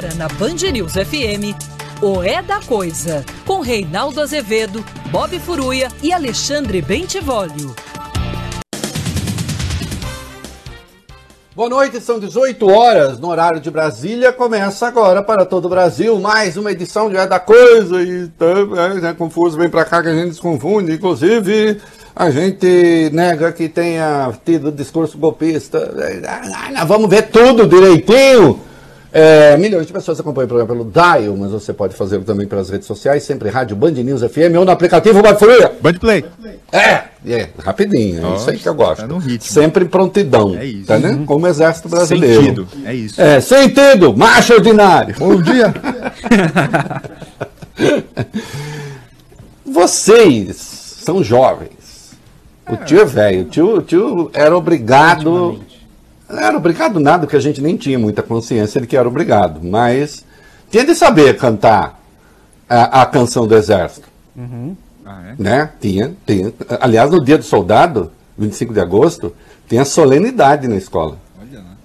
Agora na Band News FM, o É da Coisa, com Reinaldo Azevedo, Bob Furuia e Alexandre Bentivolio. Boa noite, são 18 horas no horário de Brasília. Começa agora para todo o Brasil mais uma edição de É da Coisa. E tá, é, é confuso, vem para cá que a gente se confunde. Inclusive, a gente nega que tenha tido discurso golpista. Vamos ver tudo direitinho. É, milhões de pessoas acompanham o programa pelo Dial, mas você pode fazê-lo também pelas redes sociais, sempre Rádio Band News FM ou no aplicativo Band Folha. Band Play. É, é, rapidinho, é isso aí que eu gosto. Tá no ritmo. Sempre em prontidão. É isso. Tá, né? Como o exército brasileiro. Sentido. É isso. É, sentido, macho ordinário. Bom dia. Vocês são jovens. O tio é velho. O tio, o tio era obrigado. Era obrigado nada, porque a gente nem tinha muita consciência de que era obrigado. Mas tinha de saber cantar a, a canção do exército. Ah, é? Né? Tinha, tinha. Aliás, no dia do soldado, 25 de agosto, tem a solenidade na escola. Olha lá.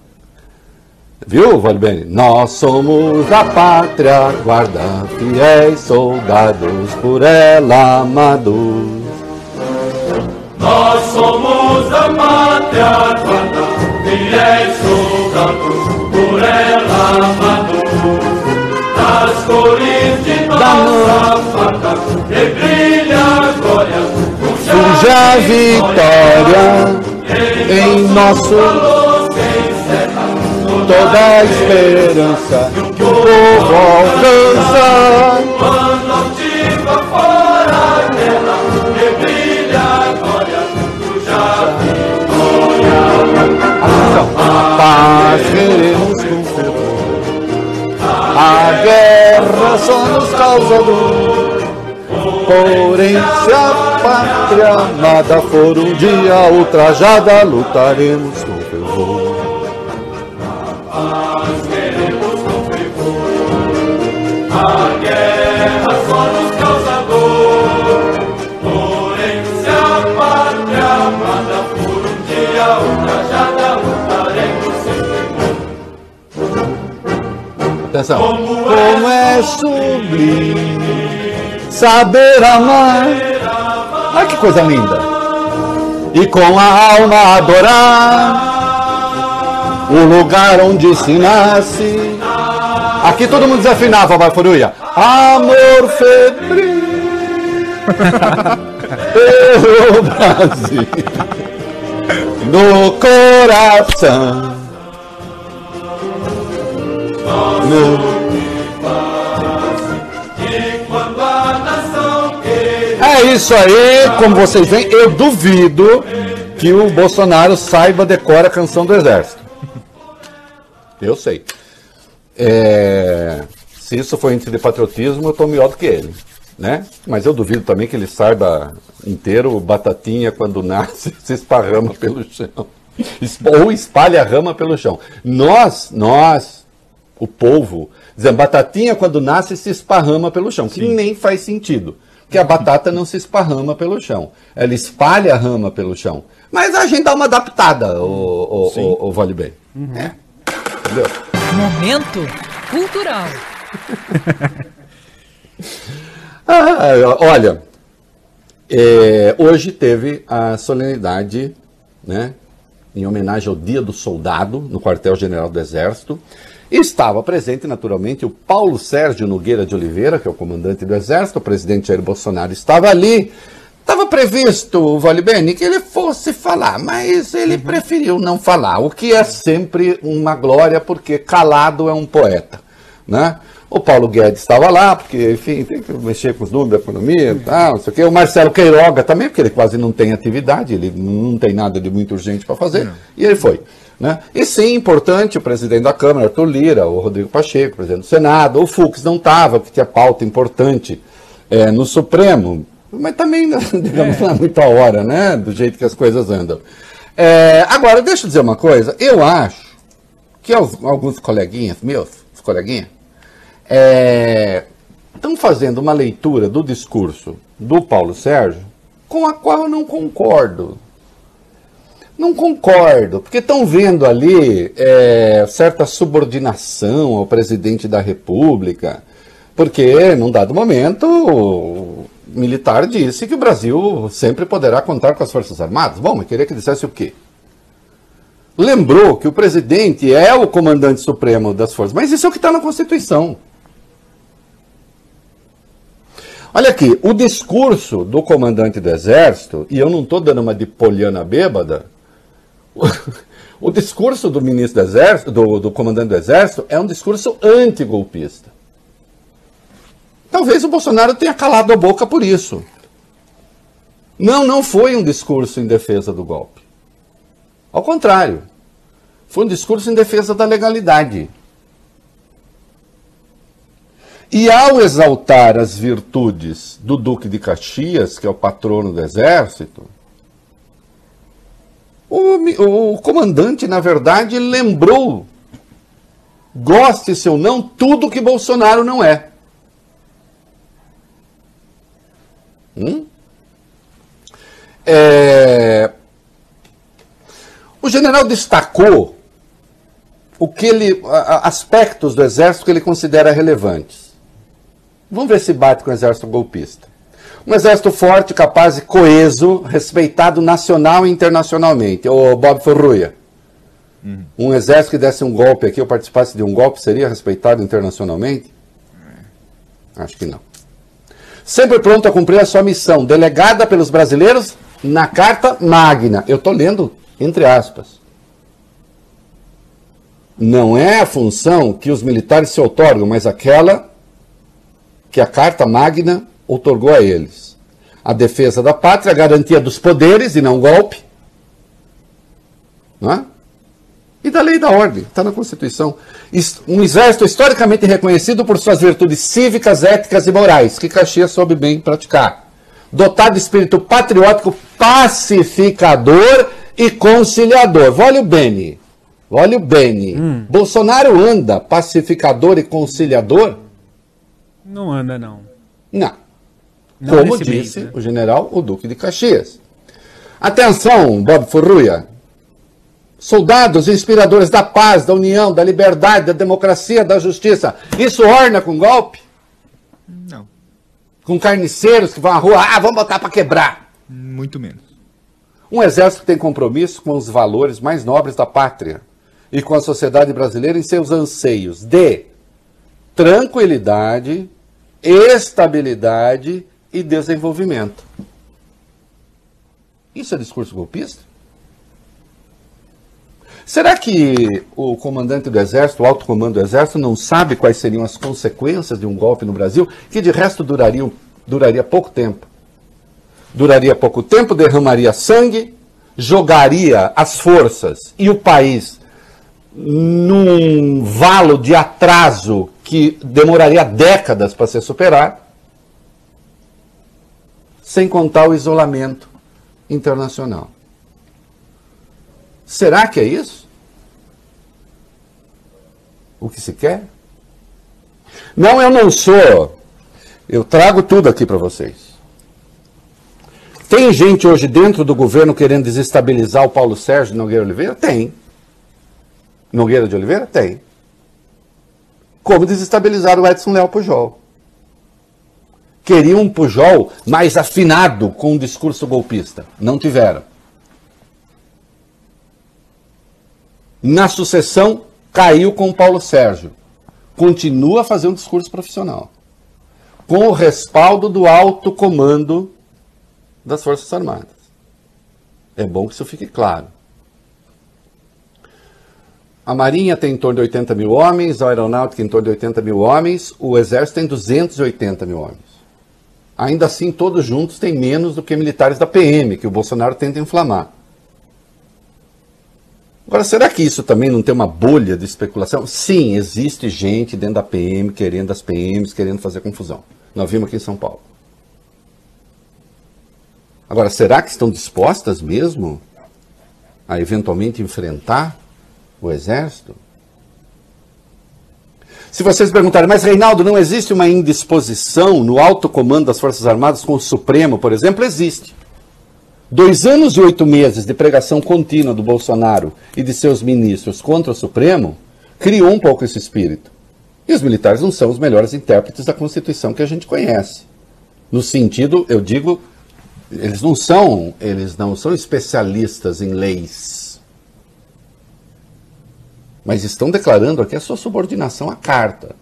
Viu, Valbene? Nós somos a pátria, guarda fiéis soldados por ela amados. Nós somos a pátria fiéis soldados, por ela amados. Das cores de nossa farda, que brilha a glória, Surge a vitória em nosso encerra toda a esperança que o povo alcança. Cuja A paz queremos com fervor. A guerra só nos causa dor. Porém, se a pátria amada for um dia ultrajada, lutaremos com fervor. A Atenção. Como é sublime saber amar. Olha que coisa linda. E com a alma adorar o lugar onde se nasce. Aqui todo mundo desafinava, vai Furuia. Amor febril pelo Brasil no coração. É isso aí, como vocês veem, eu duvido que o Bolsonaro saiba decorar a canção do Exército. Eu sei. É, se isso for índice de patriotismo, eu estou melhor do que ele. Né? Mas eu duvido também que ele saiba inteiro batatinha quando nasce, se esparrama pelo chão. Ou espalha a rama pelo chão. Nós, nós, o povo, dizendo batatinha quando nasce se esparrama pelo chão, que nem faz sentido. Porque a batata não se esparrama pelo chão. Ela espalha a rama pelo chão. Mas a gente dá uma adaptada, o, o, o, o Vale Bem. É. Entendeu? Momento cultural. Ah, olha, é, hoje teve a solenidade, né, em homenagem ao Dia do Soldado, no quartel-general do Exército. Estava presente, naturalmente, o Paulo Sérgio Nogueira de Oliveira, que é o comandante do Exército, o presidente Jair Bolsonaro estava ali. Estava previsto, Vale Bene, que ele fosse falar, mas ele preferiu não falar, o que é sempre uma glória, porque calado é um poeta, né? O Paulo Guedes estava lá, porque, enfim, tem que mexer com os números da economia e tal, não sei o quê. O Marcelo Queiroga também, porque ele quase não tem atividade, ele não tem nada de muito urgente para fazer, e ele foi. Né? E sim, importante, o presidente da Câmara, Arthur Lira, o Rodrigo Pacheco, o presidente do Senado, o Fux não estava, porque tinha pauta importante eh, no Supremo, mas também, digamos, não é muita hora, né? Do jeito que as coisas andam. É, agora, deixa eu dizer uma coisa. Eu acho que al- alguns coleguinhas meus, os coleguinhas, estão fazendo uma leitura do discurso do Paulo Sérgio com a qual eu não concordo. Não concordo, porque estão vendo ali é, certa subordinação ao presidente da República, porque, num dado momento, o militar disse que o Brasil sempre poderá contar com as Forças Armadas. Bom, mas queria que dissesse o quê? Lembrou que o presidente é o comandante supremo das forças, mas isso é o que está na Constituição. Olha aqui, o discurso do comandante do Exército, e eu não estou dando uma de poliana bêbada, o discurso do ministro do Exército, do, do comandante do Exército, é um discurso antigolpista. Talvez o Bolsonaro tenha calado a boca por isso. Não, não foi um discurso em defesa do golpe. Ao contrário, foi um discurso em defesa da legalidade. E ao exaltar as virtudes do Duque de Caxias, que é o patrono do exército, o, o comandante, na verdade, lembrou, goste-se ou não, tudo que Bolsonaro não é. Hum? É... O general destacou o que ele, aspectos do exército que ele considera relevantes. Vamos ver se bate com o exército golpista. Um exército forte, capaz e coeso, respeitado nacional e internacionalmente. O Bob Ferruia. Uhum. Um exército que desse um golpe aqui, ou participasse de um golpe, seria respeitado internacionalmente? É. Acho que não. Sempre pronto a cumprir a sua missão, delegada pelos brasileiros na Carta Magna. Eu estou lendo entre aspas. Não é a função que os militares se otorgam, mas aquela que a Carta Magna otorgou a eles. A defesa da pátria, a garantia dos poderes e não golpe. Não é? E da lei e da ordem, está na Constituição. Um exército historicamente reconhecido por suas virtudes cívicas, éticas e morais, que Caxias soube bem praticar. Dotado de espírito patriótico, pacificador e conciliador. Olha o Beni. Olha o Beni. Hum. Bolsonaro anda pacificador e conciliador? Não anda, não. Não. não Como disse né? o general o Duque de Caxias. Atenção, Bob Furruia. Soldados inspiradores da paz, da união, da liberdade, da democracia, da justiça. Isso orna com golpe? Não. Com carniceiros que vão à rua, ah, vamos botar para quebrar. Muito menos. Um exército que tem compromisso com os valores mais nobres da pátria e com a sociedade brasileira em seus anseios de tranquilidade, estabilidade e desenvolvimento. Isso é discurso golpista? Será que o comandante do Exército, o alto comando do Exército, não sabe quais seriam as consequências de um golpe no Brasil, que de resto duraria, duraria pouco tempo? duraria pouco tempo, derramaria sangue, jogaria as forças e o país num valo de atraso que demoraria décadas para se superar, sem contar o isolamento internacional. Será que é isso? O que se quer? Não, eu não sou. Eu trago tudo aqui para vocês. Tem gente hoje dentro do governo querendo desestabilizar o Paulo Sérgio Nogueira Oliveira? Tem. Nogueira de Oliveira? Tem. Como desestabilizar o Edson Léo Pujol? Queriam um Pujol mais afinado com um discurso golpista. Não tiveram. Na sucessão, caiu com o Paulo Sérgio. Continua a fazer um discurso profissional. Com o respaldo do alto comando das Forças Armadas. É bom que isso fique claro. A Marinha tem em torno de 80 mil homens, a Aeronáutica em torno de 80 mil homens, o Exército tem 280 mil homens. Ainda assim, todos juntos têm menos do que militares da PM, que o Bolsonaro tenta inflamar. Agora, será que isso também não tem uma bolha de especulação? Sim, existe gente dentro da PM querendo as PMs, querendo fazer confusão. Nós vimos aqui em São Paulo. Agora, será que estão dispostas mesmo a eventualmente enfrentar o exército? Se vocês perguntarem, mas Reinaldo, não existe uma indisposição no alto comando das Forças Armadas com o Supremo, por exemplo? Existe. Dois anos e oito meses de pregação contínua do Bolsonaro e de seus ministros contra o Supremo criou um pouco esse espírito. E os militares não são os melhores intérpretes da Constituição que a gente conhece. No sentido, eu digo, eles não são, eles não são especialistas em leis. Mas estão declarando aqui a sua subordinação à carta.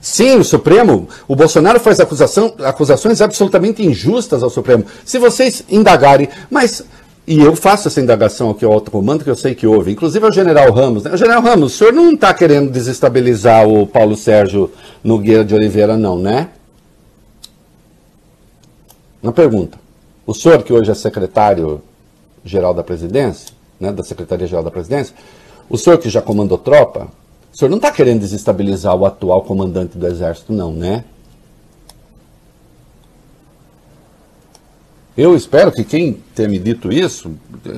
Sim, o Supremo, o Bolsonaro faz acusação, acusações absolutamente injustas ao Supremo. Se vocês indagarem, mas. E eu faço essa indagação aqui ao alto comando, que eu sei que houve, inclusive ao general Ramos. Né? General Ramos, o senhor não está querendo desestabilizar o Paulo Sérgio Nogueira de Oliveira, não, né? Uma pergunta. O senhor, que hoje é secretário-geral da presidência, né, da Secretaria-Geral da Presidência, o senhor que já comandou tropa, o senhor não está querendo desestabilizar o atual comandante do Exército, não, né? Eu espero que quem tenha me dito isso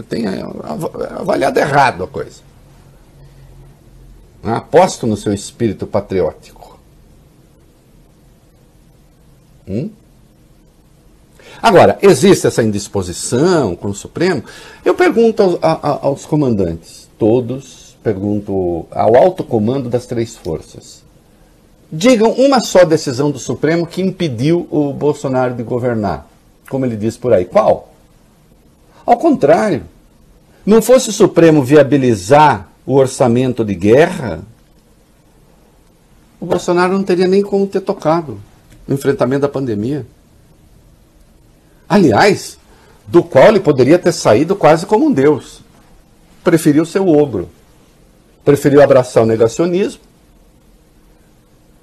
tenha avaliado errado a coisa. Aposto no seu espírito patriótico. Hum? Agora, existe essa indisposição com o Supremo? Eu pergunto aos, aos comandantes, todos pergunto ao alto comando das três forças. Digam uma só decisão do Supremo que impediu o Bolsonaro de governar. Como ele diz por aí. Qual? Ao contrário. Não fosse o Supremo viabilizar o orçamento de guerra, o Bolsonaro não teria nem como ter tocado no enfrentamento da pandemia. Aliás, do qual ele poderia ter saído quase como um deus. Preferiu ser o ogro preferiu abraçar o negacionismo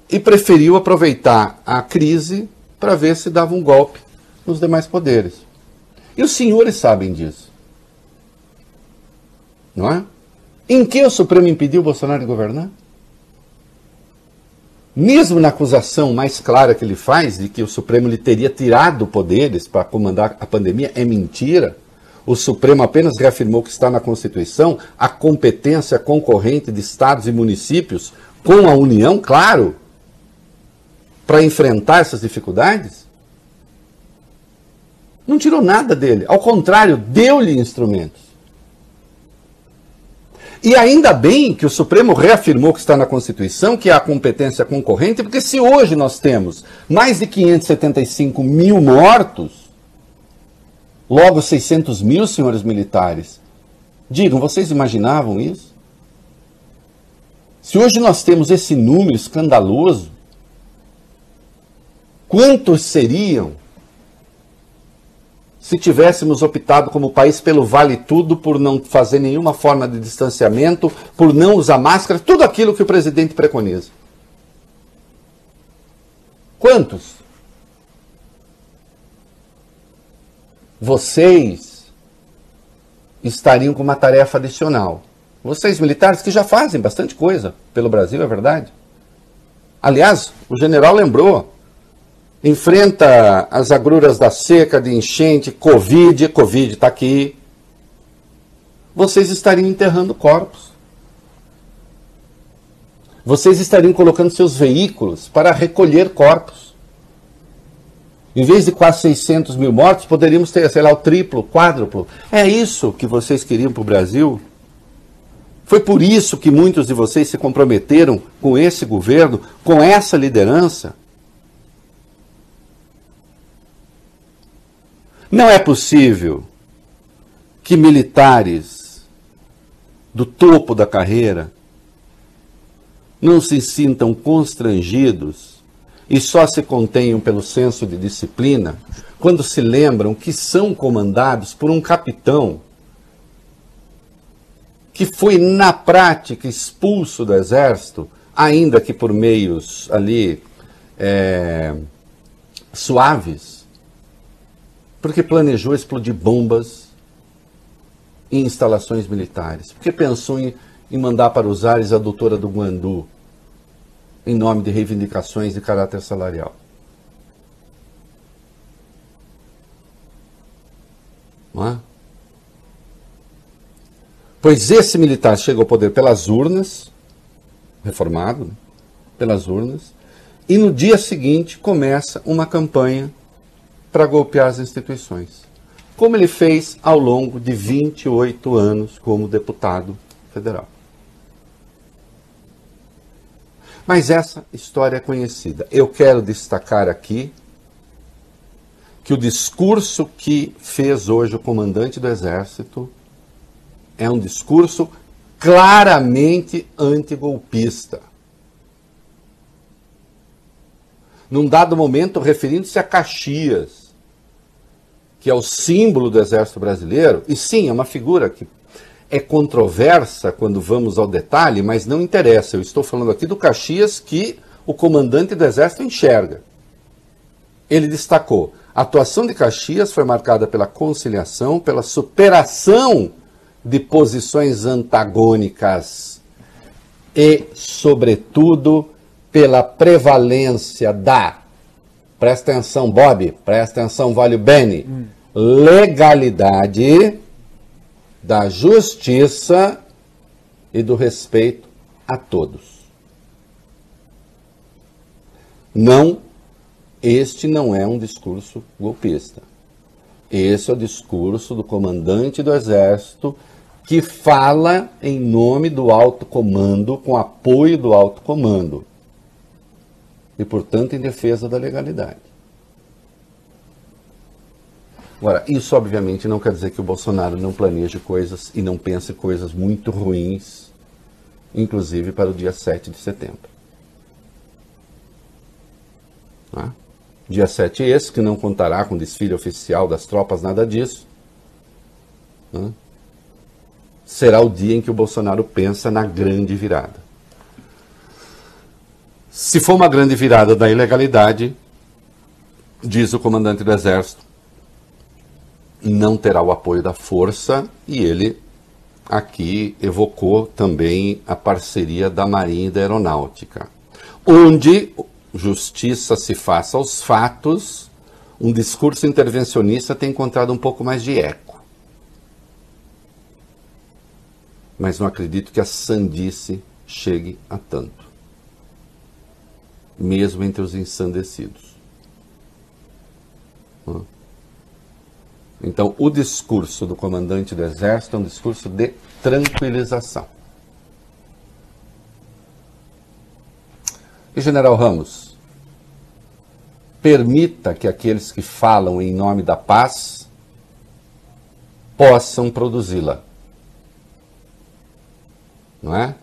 e preferiu aproveitar a crise para ver se dava um golpe nos demais poderes. E os senhores sabem disso. Não é? Em que o Supremo impediu o Bolsonaro de governar? Mesmo na acusação mais clara que ele faz de que o Supremo lhe teria tirado poderes para comandar a pandemia, é mentira. O Supremo apenas reafirmou que está na Constituição a competência concorrente de estados e municípios com a União, claro, para enfrentar essas dificuldades? Não tirou nada dele, ao contrário, deu-lhe instrumentos. E ainda bem que o Supremo reafirmou que está na Constituição, que há competência concorrente, porque se hoje nós temos mais de 575 mil mortos, Logo 600 mil senhores militares. Digam, vocês imaginavam isso? Se hoje nós temos esse número escandaloso, quantos seriam se tivéssemos optado como país pelo vale tudo, por não fazer nenhuma forma de distanciamento, por não usar máscara, tudo aquilo que o presidente preconiza? Quantos? vocês estariam com uma tarefa adicional. Vocês militares que já fazem bastante coisa pelo Brasil, é verdade. Aliás, o general lembrou, enfrenta as agruras da seca, de enchente, Covid, Covid está aqui. Vocês estariam enterrando corpos. Vocês estariam colocando seus veículos para recolher corpos. Em vez de quase 600 mil mortos, poderíamos ter, sei lá, o triplo, quádruplo. É isso que vocês queriam para o Brasil? Foi por isso que muitos de vocês se comprometeram com esse governo, com essa liderança? Não é possível que militares do topo da carreira não se sintam constrangidos e só se contenham pelo senso de disciplina quando se lembram que são comandados por um capitão que foi na prática expulso do exército, ainda que por meios ali é, suaves, porque planejou explodir bombas em instalações militares, porque pensou em, em mandar para os ares a doutora do Guandu, em nome de reivindicações de caráter salarial. Não é? Pois esse militar chega ao poder pelas urnas, reformado, né? pelas urnas, e no dia seguinte começa uma campanha para golpear as instituições, como ele fez ao longo de 28 anos como deputado federal. Mas essa história é conhecida. Eu quero destacar aqui que o discurso que fez hoje o comandante do Exército é um discurso claramente antigolpista. Num dado momento, referindo-se a Caxias, que é o símbolo do Exército Brasileiro, e sim, é uma figura que é controversa quando vamos ao detalhe, mas não interessa. Eu estou falando aqui do Caxias que o comandante do Exército enxerga. Ele destacou: a atuação de Caxias foi marcada pela conciliação, pela superação de posições antagônicas e, sobretudo, pela prevalência da, presta atenção, Bob, presta atenção, Vale Bene, hum. legalidade da justiça e do respeito a todos. Não, este não é um discurso golpista. Esse é o discurso do comandante do Exército que fala em nome do alto comando, com apoio do alto comando. E, portanto, em defesa da legalidade. Agora, isso obviamente não quer dizer que o Bolsonaro não planeje coisas e não pense coisas muito ruins, inclusive para o dia 7 de setembro. Tá? Dia 7 é esse, que não contará com desfile oficial das tropas, nada disso. Será o dia em que o Bolsonaro pensa na grande virada. Se for uma grande virada da ilegalidade, diz o comandante do Exército, não terá o apoio da força e ele aqui evocou também a parceria da Marinha e da Aeronáutica, onde justiça se faça aos fatos, um discurso intervencionista tem encontrado um pouco mais de eco. Mas não acredito que a sandice chegue a tanto, mesmo entre os ensandecidos. Hum. Então, o discurso do comandante do Exército é um discurso de tranquilização. E, General Ramos, permita que aqueles que falam em nome da paz possam produzi-la. Não é?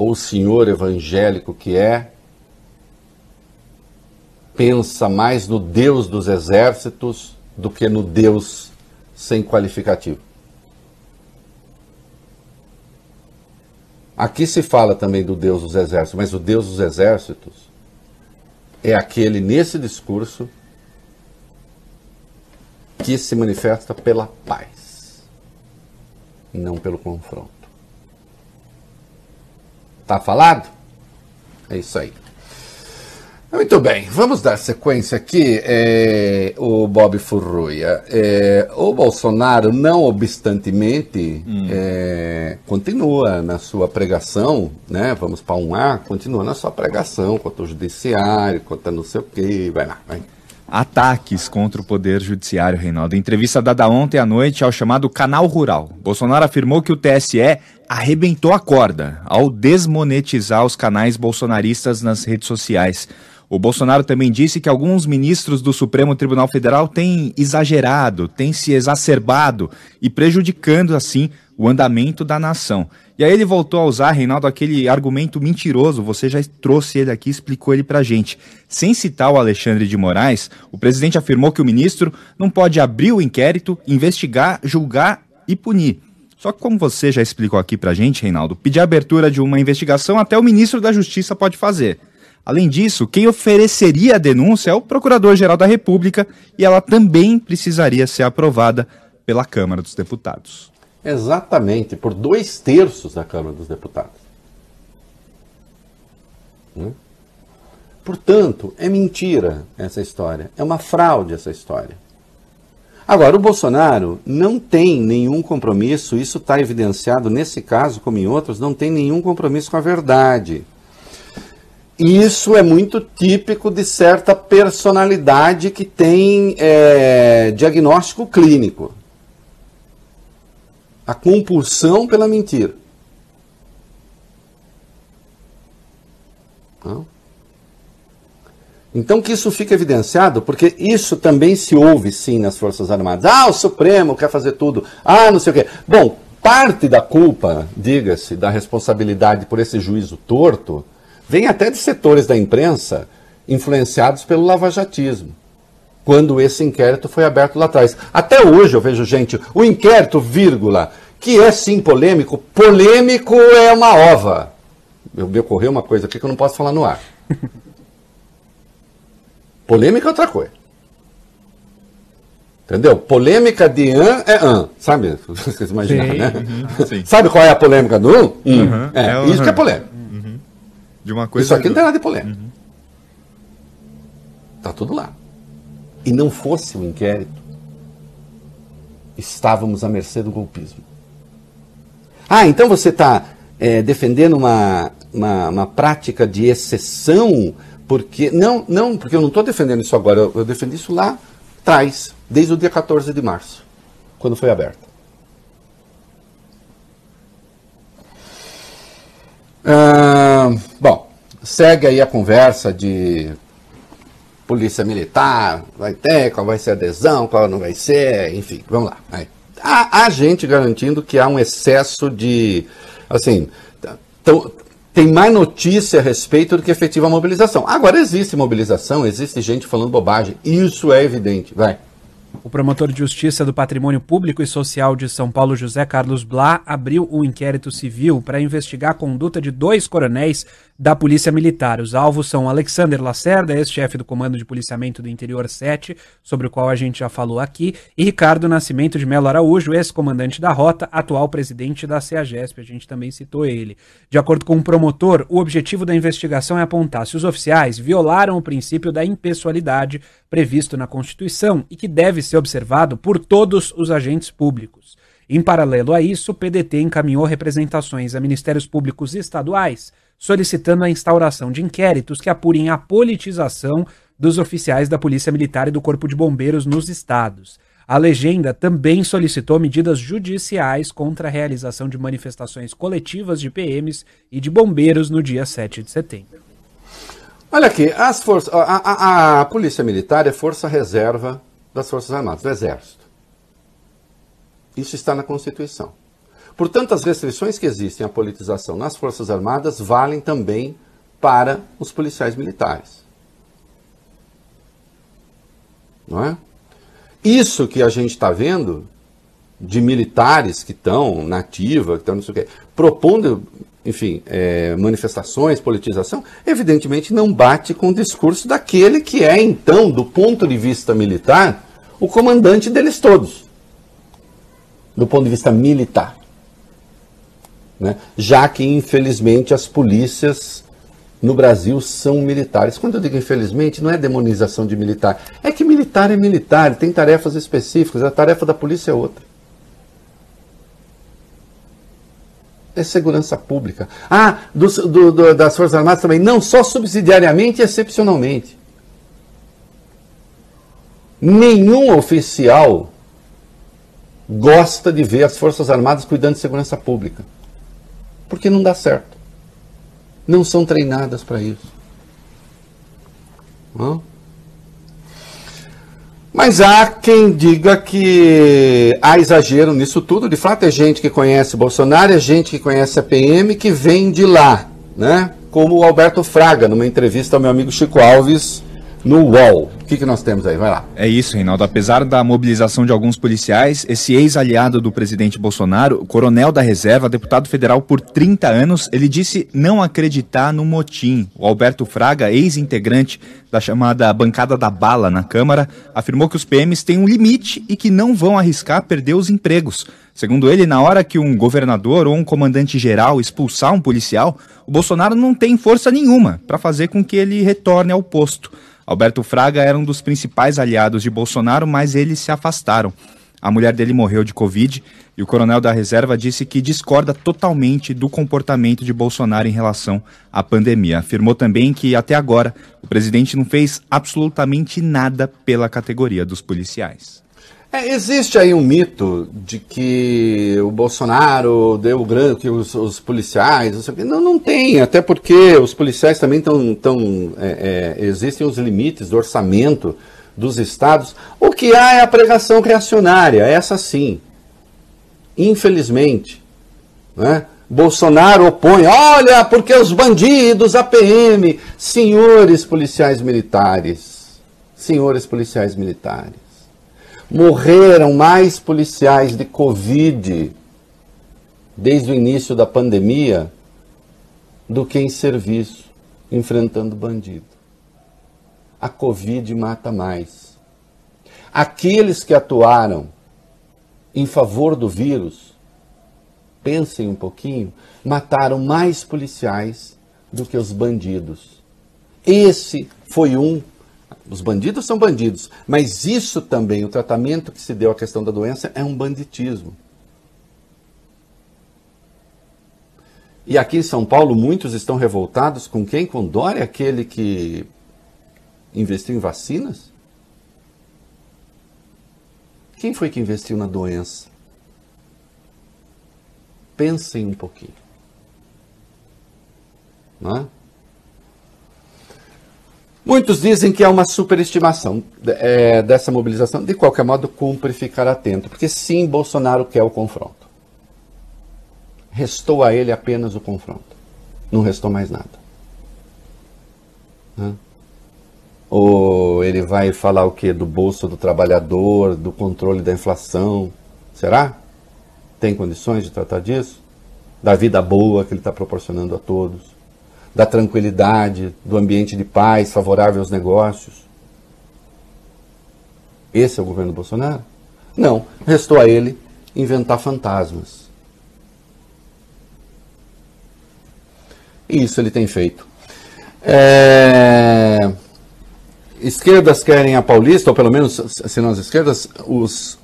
Ou o senhor evangélico que é, pensa mais no Deus dos exércitos do que no Deus sem qualificativo. Aqui se fala também do Deus dos exércitos, mas o Deus dos exércitos é aquele nesse discurso que se manifesta pela paz não pelo confronto. Tá falado? É isso aí. Muito bem, vamos dar sequência aqui, é, o Bob Furruia. É, o Bolsonaro, não obstantemente, hum. é, continua na sua pregação, né? Vamos para um A, continua na sua pregação contra o judiciário, contra não sei o quê, vai lá, vai. Ataques contra o poder judiciário, Reinaldo. Entrevista dada ontem à noite ao chamado Canal Rural, Bolsonaro afirmou que o TSE arrebentou a corda ao desmonetizar os canais bolsonaristas nas redes sociais. O Bolsonaro também disse que alguns ministros do Supremo Tribunal Federal têm exagerado, têm se exacerbado e prejudicando, assim, o andamento da nação. E aí ele voltou a usar, Reinaldo, aquele argumento mentiroso, você já trouxe ele aqui, explicou ele pra gente. Sem citar o Alexandre de Moraes, o presidente afirmou que o ministro não pode abrir o inquérito, investigar, julgar e punir. Só que como você já explicou aqui pra gente, Reinaldo, pedir a abertura de uma investigação até o ministro da Justiça pode fazer. Além disso, quem ofereceria a denúncia é o Procurador-Geral da República e ela também precisaria ser aprovada pela Câmara dos Deputados. Exatamente, por dois terços da Câmara dos Deputados. Né? Portanto, é mentira essa história, é uma fraude essa história. Agora, o Bolsonaro não tem nenhum compromisso, isso está evidenciado nesse caso, como em outros, não tem nenhum compromisso com a verdade. isso é muito típico de certa personalidade que tem é, diagnóstico clínico. A compulsão pela mentira. Então que isso fica evidenciado, porque isso também se ouve sim nas Forças Armadas. Ah, o Supremo quer fazer tudo. Ah, não sei o quê. Bom, parte da culpa, diga-se, da responsabilidade por esse juízo torto, vem até de setores da imprensa influenciados pelo lavajatismo. Quando esse inquérito foi aberto lá atrás. Até hoje eu vejo gente, o inquérito, vírgula, que é sim polêmico, polêmico é uma ova. Eu, me ocorreu uma coisa aqui que eu não posso falar no ar. Polêmica é outra coisa. Entendeu? Polêmica de an é an, sabe? Vocês imaginam, sim, né? Uhum, sabe qual é a polêmica do an? Uhum, é, é isso que é polêmica. Uhum. De uma coisa isso aqui do... não tem nada de polêmica. Uhum. Tá tudo lá. E não fosse o inquérito, estávamos à mercê do golpismo. Ah, então você está é, defendendo uma, uma, uma prática de exceção porque não, não, porque eu não estou defendendo isso agora, eu, eu, defendi isso lá atrás, desde o dia 14 de março, quando foi aberta. Ah, bom, segue aí a conversa de polícia militar, vai ter, qual vai ser a adesão, qual não vai ser, enfim, vamos lá. Há, há gente garantindo que há um excesso de, assim, tão, tem mais notícia a respeito do que efetiva mobilização. Agora existe mobilização, existe gente falando bobagem, isso é evidente. Vai. O promotor de justiça do Patrimônio Público e Social de São Paulo, José Carlos Blá, abriu um inquérito civil para investigar a conduta de dois coronéis da Polícia Militar. Os alvos são Alexander Lacerda, ex-chefe do Comando de Policiamento do Interior 7, sobre o qual a gente já falou aqui, e Ricardo Nascimento de Melo Araújo, ex-comandante da Rota, atual presidente da CEAGESP. A gente também citou ele. De acordo com o promotor, o objetivo da investigação é apontar se os oficiais violaram o princípio da impessoalidade previsto na Constituição e que deve ser observado por todos os agentes públicos. Em paralelo a isso, o PDT encaminhou representações a ministérios públicos estaduais solicitando a instauração de inquéritos que apurem a politização dos oficiais da Polícia Militar e do Corpo de Bombeiros nos estados. A legenda também solicitou medidas judiciais contra a realização de manifestações coletivas de PMs e de bombeiros no dia 7 de setembro. Olha aqui, as forças, a, a, a Polícia Militar é força reserva das Forças Armadas, do Exército. Isso está na Constituição. Portanto, as restrições que existem à politização nas Forças Armadas valem também para os policiais militares. Não é? Isso que a gente está vendo de militares que estão na ativa, que estão não sei o quê, propondo, enfim, é, manifestações, politização, evidentemente não bate com o discurso daquele que é, então, do ponto de vista militar, o comandante deles todos. Do ponto de vista militar né? já que infelizmente as polícias no Brasil são militares. Quando eu digo infelizmente, não é demonização de militar, é que militar é militar, tem tarefas específicas, a tarefa da polícia é outra. É segurança pública. Ah, do, do, do, das Forças Armadas também, não só subsidiariamente e excepcionalmente. Nenhum oficial gosta de ver as Forças Armadas cuidando de segurança pública porque não dá certo. Não são treinadas para isso. Não? Mas há quem diga que há exagero nisso tudo. De fato, é gente que conhece Bolsonaro, é gente que conhece a PM, que vem de lá, né? Como o Alberto Fraga, numa entrevista ao meu amigo Chico Alves, no UOL. O que, que nós temos aí? Vai lá. É isso, Reinaldo. Apesar da mobilização de alguns policiais, esse ex-aliado do presidente Bolsonaro, coronel da reserva, deputado federal por 30 anos, ele disse não acreditar no motim. O Alberto Fraga, ex-integrante da chamada bancada da bala na Câmara, afirmou que os PMs têm um limite e que não vão arriscar perder os empregos. Segundo ele, na hora que um governador ou um comandante geral expulsar um policial, o Bolsonaro não tem força nenhuma para fazer com que ele retorne ao posto. Alberto Fraga era um dos principais aliados de Bolsonaro, mas eles se afastaram. A mulher dele morreu de Covid e o coronel da reserva disse que discorda totalmente do comportamento de Bolsonaro em relação à pandemia. Afirmou também que até agora o presidente não fez absolutamente nada pela categoria dos policiais. É, existe aí um mito de que o Bolsonaro deu grande, que os, os policiais, não, não tem, até porque os policiais também estão, tão, é, é, existem os limites do orçamento dos estados. O que há é a pregação reacionária, essa sim. Infelizmente. Né? Bolsonaro opõe, olha, porque os bandidos, a PM, senhores policiais militares, senhores policiais militares morreram mais policiais de Covid desde o início da pandemia do que em serviço, enfrentando bandido. A Covid mata mais. Aqueles que atuaram em favor do vírus, pensem um pouquinho, mataram mais policiais do que os bandidos. Esse foi um os bandidos são bandidos, mas isso também, o tratamento que se deu à questão da doença, é um banditismo. E aqui em São Paulo, muitos estão revoltados com quem? Com Dória, aquele que investiu em vacinas? Quem foi que investiu na doença? Pensem um pouquinho. Não é? Muitos dizem que é uma superestimação é, dessa mobilização. De qualquer modo, cumpre ficar atento, porque sim, Bolsonaro quer o confronto. Restou a ele apenas o confronto. Não restou mais nada. Hã? Ou ele vai falar o que? Do bolso do trabalhador, do controle da inflação. Será? Tem condições de tratar disso? Da vida boa que ele está proporcionando a todos da tranquilidade, do ambiente de paz favorável aos negócios. Esse é o governo Bolsonaro? Não. Restou a ele inventar fantasmas. E isso ele tem feito. É... Esquerdas querem a Paulista, ou pelo menos, se não as esquerdas, os,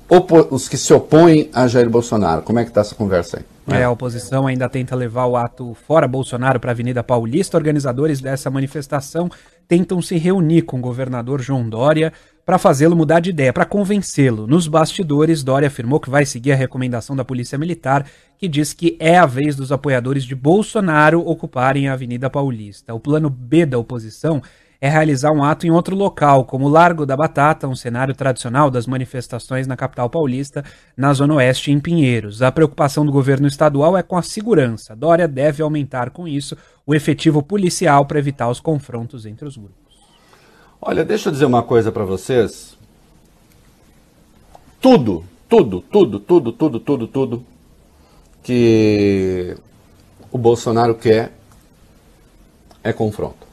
os que se opõem a Jair Bolsonaro. Como é que está essa conversa aí? É, a oposição ainda tenta levar o ato fora Bolsonaro para a Avenida Paulista. Organizadores dessa manifestação tentam se reunir com o governador João Dória para fazê-lo mudar de ideia, para convencê-lo. Nos bastidores, Dória afirmou que vai seguir a recomendação da Polícia Militar, que diz que é a vez dos apoiadores de Bolsonaro ocuparem a Avenida Paulista. O plano B da oposição é realizar um ato em outro local, como o Largo da Batata, um cenário tradicional das manifestações na capital paulista, na Zona Oeste, em Pinheiros. A preocupação do governo estadual é com a segurança. Dória deve aumentar com isso o efetivo policial para evitar os confrontos entre os grupos. Olha, deixa eu dizer uma coisa para vocês. Tudo, tudo, tudo, tudo, tudo, tudo, tudo que o Bolsonaro quer é confronto.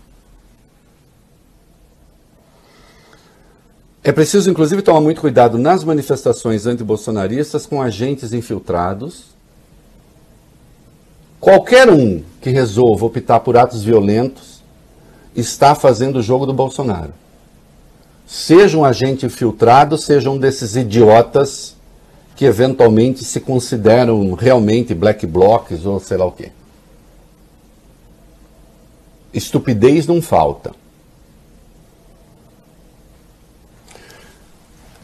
É preciso, inclusive, tomar muito cuidado nas manifestações antibolsonaristas com agentes infiltrados. Qualquer um que resolva optar por atos violentos está fazendo o jogo do Bolsonaro. Seja um agente infiltrado, seja um desses idiotas que eventualmente se consideram realmente black blocs ou sei lá o quê. Estupidez não falta.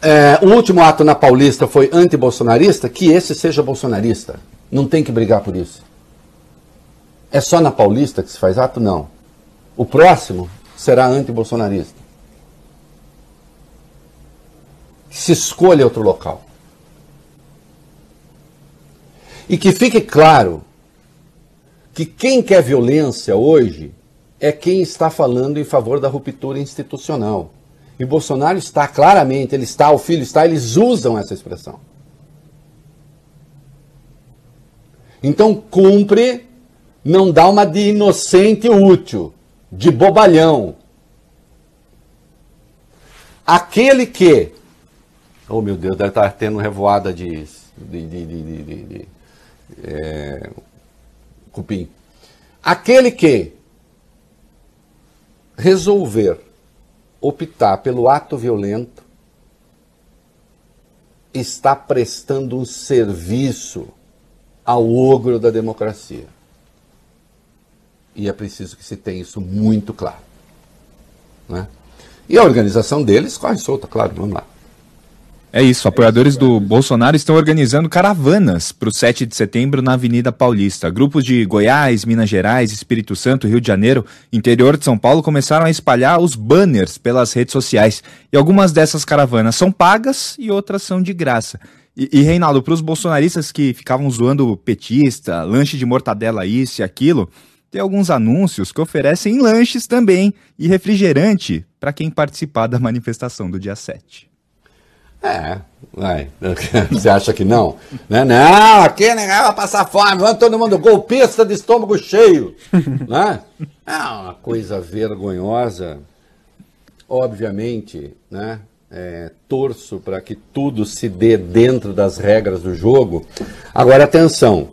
É, o último ato na Paulista foi anti-bolsonarista, que esse seja bolsonarista. Não tem que brigar por isso. É só na Paulista que se faz ato? Não. O próximo será anti-bolsonarista. Se escolha outro local. E que fique claro que quem quer violência hoje é quem está falando em favor da ruptura institucional. E Bolsonaro está claramente, ele está, o filho está, eles usam essa expressão. Então cumpre não dar uma de inocente útil, de bobalhão. Aquele que, oh meu Deus, deve estar tendo revoada de, de, de, de, de, de é, cupim. Aquele que resolver optar pelo ato violento está prestando um serviço ao ogro da democracia. E é preciso que se tenha isso muito claro. Né? E a organização deles corre solta, claro, vamos lá. É isso, apoiadores do Bolsonaro estão organizando caravanas para o 7 de setembro na Avenida Paulista. Grupos de Goiás, Minas Gerais, Espírito Santo, Rio de Janeiro, interior de São Paulo começaram a espalhar os banners pelas redes sociais. E algumas dessas caravanas são pagas e outras são de graça. E, e Reinaldo, para os bolsonaristas que ficavam zoando petista, lanche de mortadela isso e aquilo, tem alguns anúncios que oferecem lanches também e refrigerante para quem participar da manifestação do dia 7. É, vai. Você acha que não? Né? Não, aqui ninguém vai passar fome, vamos todo mundo golpista de estômago cheio. né? É uma coisa vergonhosa. Obviamente, né? É, torço para que tudo se dê dentro das regras do jogo. Agora, atenção,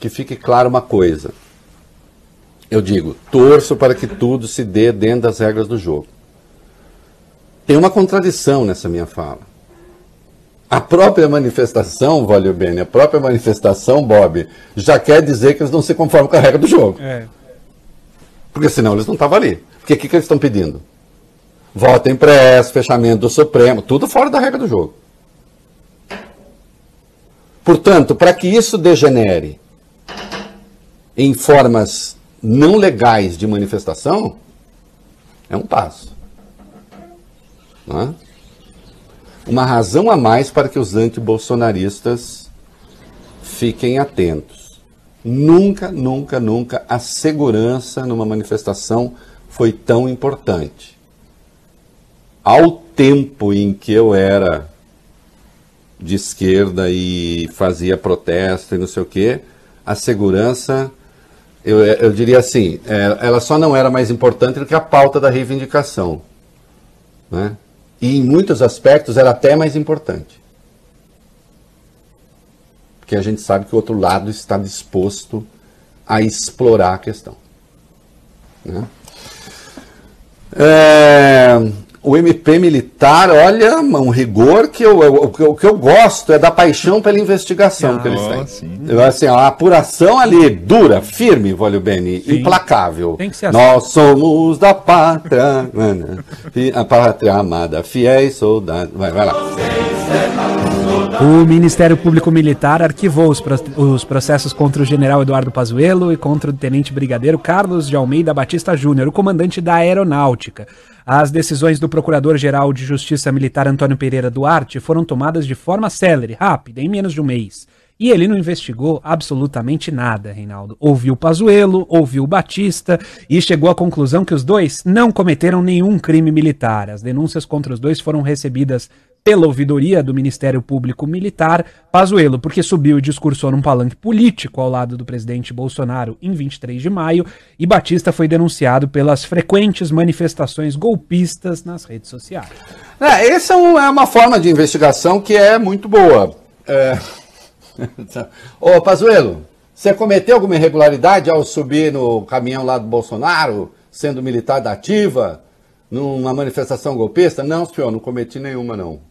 que fique claro uma coisa. Eu digo, torço para que tudo se dê dentro das regras do jogo. Tem uma contradição nessa minha fala. A própria manifestação, Valeu Bene, a própria manifestação, Bob, já quer dizer que eles não se conformam com a regra do jogo. É. Porque senão eles não estavam ali. Porque o que, que eles estão pedindo? Voto impresso, fechamento do Supremo, tudo fora da regra do jogo. Portanto, para que isso degenere em formas não legais de manifestação, é um passo. É? Uma razão a mais para que os antibolsonaristas fiquem atentos. Nunca, nunca, nunca a segurança numa manifestação foi tão importante. Ao tempo em que eu era de esquerda e fazia protesto e não sei o quê, a segurança, eu, eu diria assim, é, ela só não era mais importante do que a pauta da reivindicação. Né? E em muitos aspectos era até mais importante. Porque a gente sabe que o outro lado está disposto a explorar a questão. Né? É, o MP militar, olha, um rigor que eu, eu, o que eu gosto é da paixão pela investigação ah, que eles têm. Sim. Assim, a apuração ali, dura, firme, Volio Beni, sim. implacável. Tem que ser assim. Nós somos da pátria, a pátria amada, fiéis soldados. Vai, vai lá. O Ministério Público Militar arquivou os, os, processos contra o general Eduardo Pazuello e contra o tenente brigadeiro Carlos de Almeida Batista Júnior, o comandante da Aeronáutica. As decisões do Procurador-Geral de Justiça Militar Antônio Pereira Duarte foram tomadas de forma célere, rápida, em menos de um mês. E ele não investigou absolutamente nada, Reinaldo. Ouviu Pazuello, ouviu Batista e chegou à conclusão que os dois não cometeram nenhum crime militar. As denúncias contra os dois foram recebidas pela ouvidoria do Ministério Público Militar, Pazuello, porque subiu e discursou num palanque político ao lado do presidente Bolsonaro em 23 de maio, e Batista foi denunciado pelas frequentes manifestações golpistas nas redes sociais. É, essa é uma forma de investigação que é muito boa. É... Ô, Pazuello, você cometeu alguma irregularidade ao subir no caminhão lá do Bolsonaro, sendo militar da ativa, numa manifestação golpista? Não, senhor, não cometi nenhuma, não.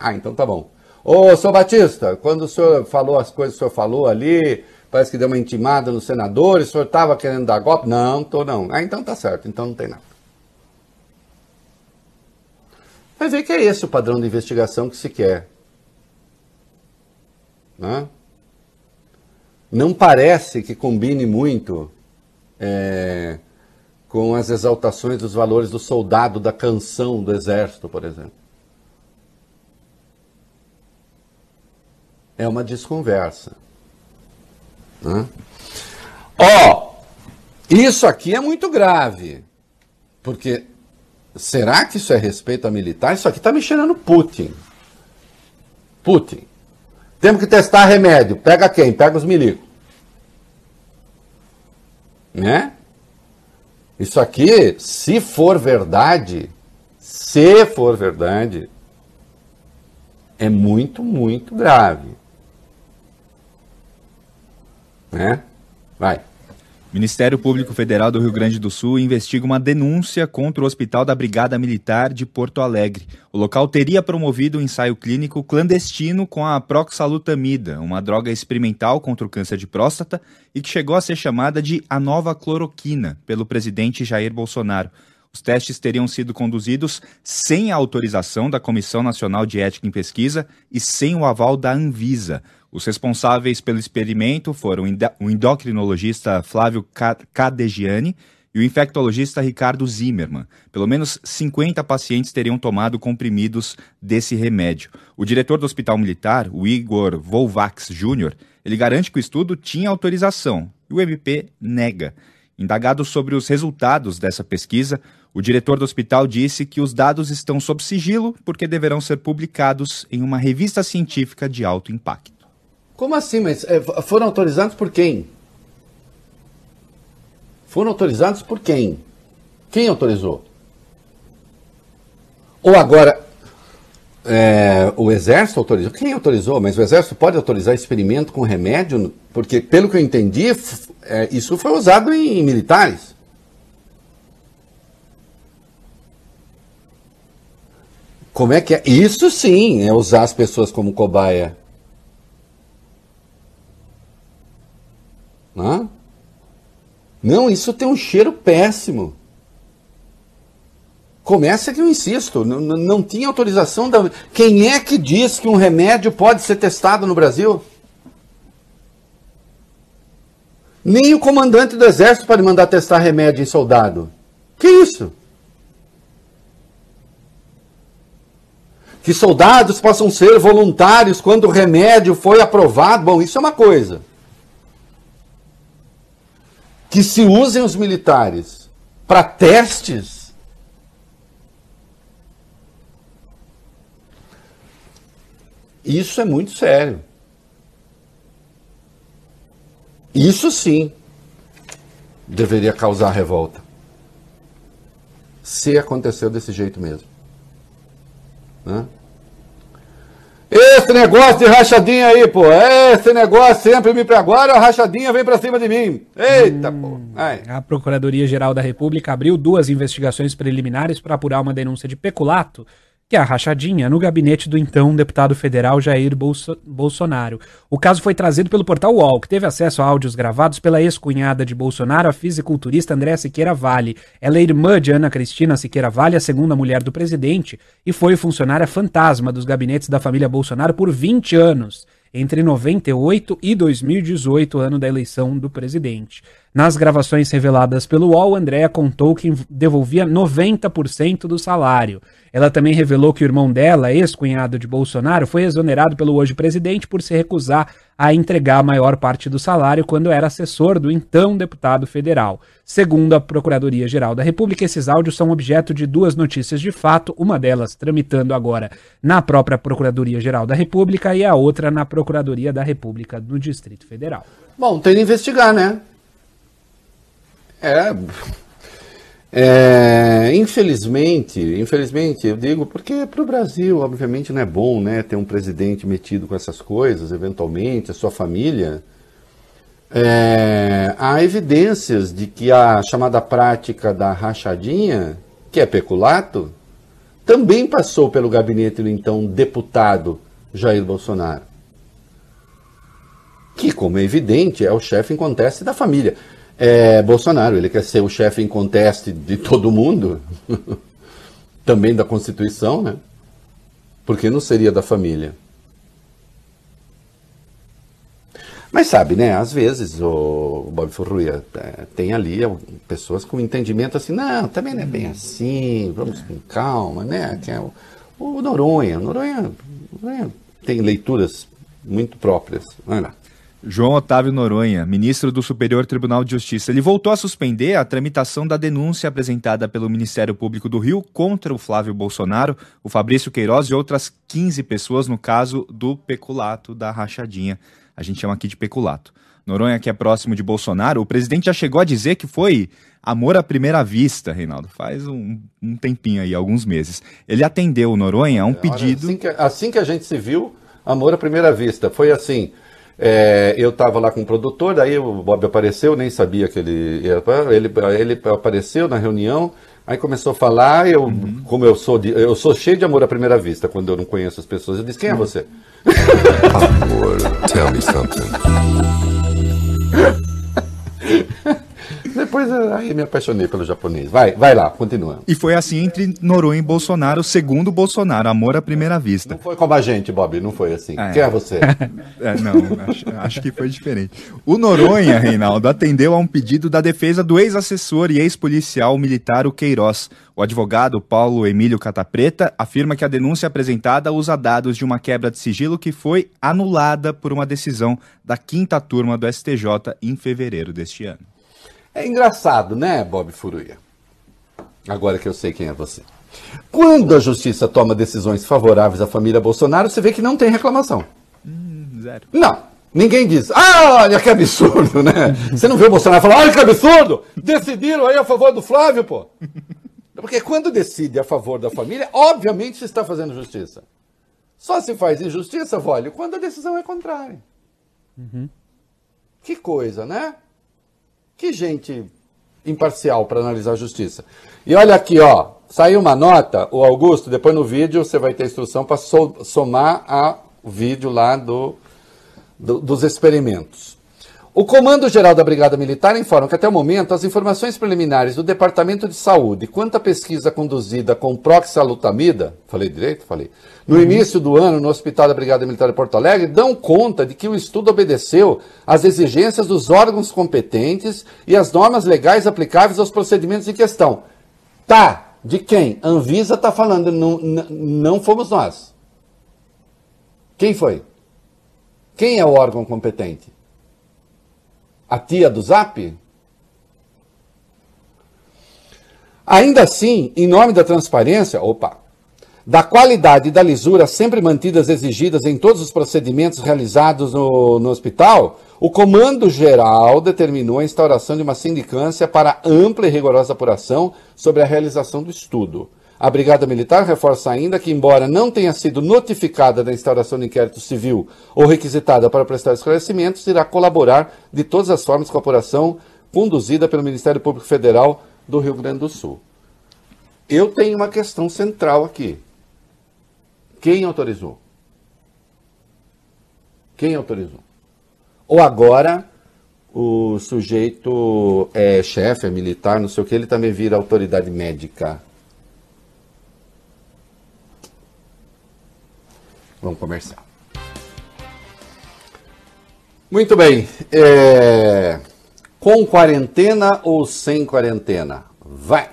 Ah, então tá bom. Ô, senhor Batista, quando o senhor falou as coisas que o senhor falou ali, parece que deu uma intimada nos senadores, o senhor estava querendo dar golpe? Não, tô não. Ah, então tá certo, então não tem nada. Vai ver que é esse o padrão de investigação que se quer. Né? Não parece que combine muito é, com as exaltações dos valores do soldado da canção do exército, por exemplo. É uma desconversa. Né? Ó, isso aqui é muito grave, porque será que isso é respeito a militar? Isso aqui está mexendo no Putin. Putin. Temos que testar remédio. Pega quem? Pega os milicos. Né? Isso aqui, se for verdade, se for verdade, é muito, muito grave. Né? Vai. Ministério Público Federal do Rio Grande do Sul investiga uma denúncia contra o Hospital da Brigada Militar de Porto Alegre. O local teria promovido um ensaio clínico clandestino com a proxalutamida, uma droga experimental contra o câncer de próstata e que chegou a ser chamada de a nova cloroquina pelo presidente Jair Bolsonaro. Os testes teriam sido conduzidos sem a autorização da Comissão Nacional de Ética em Pesquisa e sem o aval da Anvisa. Os responsáveis pelo experimento foram o endocrinologista Flávio Cadegiani e o infectologista Ricardo Zimmermann. Pelo menos 50 pacientes teriam tomado comprimidos desse remédio. O diretor do Hospital Militar, o Igor Volvax Jr., ele garante que o estudo tinha autorização e o MP nega. Indagado sobre os resultados dessa pesquisa, o diretor do hospital disse que os dados estão sob sigilo porque deverão ser publicados em uma revista científica de alto impacto. Como assim? Mas é, foram autorizados por quem? Foram autorizados por quem? Quem autorizou? Ou agora, é, o Exército autorizou? Quem autorizou? Mas o Exército pode autorizar experimento com remédio? Porque, pelo que eu entendi, é, isso foi usado em, em militares. Como é que é? Isso sim é usar as pessoas como cobaia. Não, isso tem um cheiro péssimo. Começa que eu insisto, não, não tinha autorização da. Quem é que diz que um remédio pode ser testado no Brasil? Nem o comandante do exército pode mandar testar remédio em soldado. Que isso? Que soldados possam ser voluntários quando o remédio foi aprovado. Bom, isso é uma coisa que se usem os militares para testes, isso é muito sério. Isso sim deveria causar revolta. Se aconteceu desse jeito mesmo. Né? Esse negócio de rachadinha aí, pô. Esse negócio sempre me agora, a rachadinha vem pra cima de mim. Eita, hum, pô. Ai. A Procuradoria-Geral da República abriu duas investigações preliminares para apurar uma denúncia de peculato que é a rachadinha no gabinete do então deputado federal Jair Bolso Bolsonaro. O caso foi trazido pelo portal UOL, que teve acesso a áudios gravados pela ex-cunhada de Bolsonaro, a fisiculturista Andréa Siqueira Vale. Ela é irmã de Ana Cristina Siqueira Vale, a segunda mulher do presidente, e foi funcionária fantasma dos gabinetes da família Bolsonaro por 20 anos entre 98 e 2018, ano da eleição do presidente. Nas gravações reveladas pelo UOL, Andréa contou que devolvia 90% do salário. Ela também revelou que o irmão dela, ex-cunhado de Bolsonaro, foi exonerado pelo hoje presidente por se recusar a entregar a maior parte do salário quando era assessor do então deputado federal. Segundo a Procuradoria-Geral da República, esses áudios são objeto de duas notícias de fato, uma delas tramitando agora na própria Procuradoria-Geral da República e a outra na Procuradoria da República do Distrito Federal. Bom, tem que investigar, né? É, é, infelizmente, infelizmente, eu digo porque para o Brasil, obviamente, não é bom né, ter um presidente metido com essas coisas, eventualmente, a sua família. É, há evidências de que a chamada prática da rachadinha, que é peculato, também passou pelo gabinete do então deputado Jair Bolsonaro. Que, como é evidente, é o chefe em conteste da família é Bolsonaro. Ele quer ser o chefe em conteste de todo mundo, também da Constituição, né? Porque não seria da família. Mas sabe, né? Às vezes o Bob Furruia é, tem ali pessoas com entendimento assim, não, também não é bem assim, vamos com calma, né? É o Noronha. O Noronha, Noronha tem leituras muito próprias. Olha lá. João Otávio Noronha, ministro do Superior Tribunal de Justiça, ele voltou a suspender a tramitação da denúncia apresentada pelo Ministério Público do Rio contra o Flávio Bolsonaro, o Fabrício Queiroz e outras 15 pessoas no caso do peculato da rachadinha. A gente chama aqui de peculato. Noronha, que é próximo de Bolsonaro, o presidente já chegou a dizer que foi amor à primeira vista, Reinaldo, faz um, um tempinho aí, alguns meses. Ele atendeu o Noronha a um pedido. Assim que, assim que a gente se viu, amor à primeira vista. Foi assim. É, eu estava lá com o produtor, daí o Bob apareceu, nem sabia que ele ia. Ele, ele apareceu na reunião, aí começou a falar, eu, Uhum. como eu sou, de- eu sou cheio de amor à primeira vista, quando eu não conheço as pessoas. Eu disse, quem é você? Amor, tell me something. Depois eh, aí me apaixonei pelo japonês. Vai, vai lá, continua. E foi assim entre Noronha e Bolsonaro, segundo Bolsonaro, amor à primeira vista. Não foi como a gente, Bob, não foi assim. É. Quem é você? É, não, acho, acho que foi diferente. O Noronha, Reinaldo, atendeu a um pedido da defesa do ex-assessor e ex-policial militar, o Queiroz. O advogado Paulo Emílio Catapreta afirma que a denúncia apresentada usa dados de uma quebra de sigilo que foi anulada por uma decisão da quinta turma do STJ em fevereiro deste ano. É engraçado, né, Bob Furuia? Agora que eu sei quem é você. Quando a justiça toma decisões favoráveis à família Bolsonaro, você vê que não tem reclamação. Zero. Não. Ninguém diz, ah, olha que absurdo, né? Você não vê o Bolsonaro falar, olha que absurdo! Decidiram aí a favor do Flávio, pô! Porque quando decide a favor da família, obviamente se está fazendo justiça. Só se faz injustiça, Vólio, quando a decisão é contrária. Que coisa, né? Que gente imparcial para analisar a justiça. E olha aqui, ó, saiu uma nota, o Augusto, depois no vídeo você vai ter instrução para somar ao vídeo lá do, do- dos experimentos. O Comando Geral da Brigada Militar informa que até o momento as informações preliminares do Departamento de Saúde quanto à pesquisa conduzida com proxalutamida, falei direito? Falei. No início do ano, no Hospital da Brigada Militar de Porto Alegre, dão conta de que o estudo obedeceu às exigências dos órgãos competentes e às normas legais aplicáveis aos procedimentos em questão. Tá, de quem? Anvisa está falando, não, não fomos nós. Quem foi? Quem é o órgão competente? A tia do Zap? Ainda assim, em nome da transparência, opa, da qualidade e da lisura sempre mantidas exigidas em todos os procedimentos realizados no, no hospital, o Comando Geral determinou a instauração de uma sindicância para ampla e rigorosa apuração sobre a realização do estudo. A Brigada Militar reforça ainda que, embora não tenha sido notificada da instauração de inquérito civil ou requisitada para prestar esclarecimentos, irá colaborar de todas as formas com a apuração conduzida pelo Ministério Público Federal do Rio Grande do Sul. Eu tenho uma questão central aqui. Quem autorizou? Quem autorizou? Ou agora o sujeito é chefe, é militar, não sei o que, ele também vira autoridade médica. Vamos comercial. Muito bem. é, Com quarentena ou sem quarentena? Vai!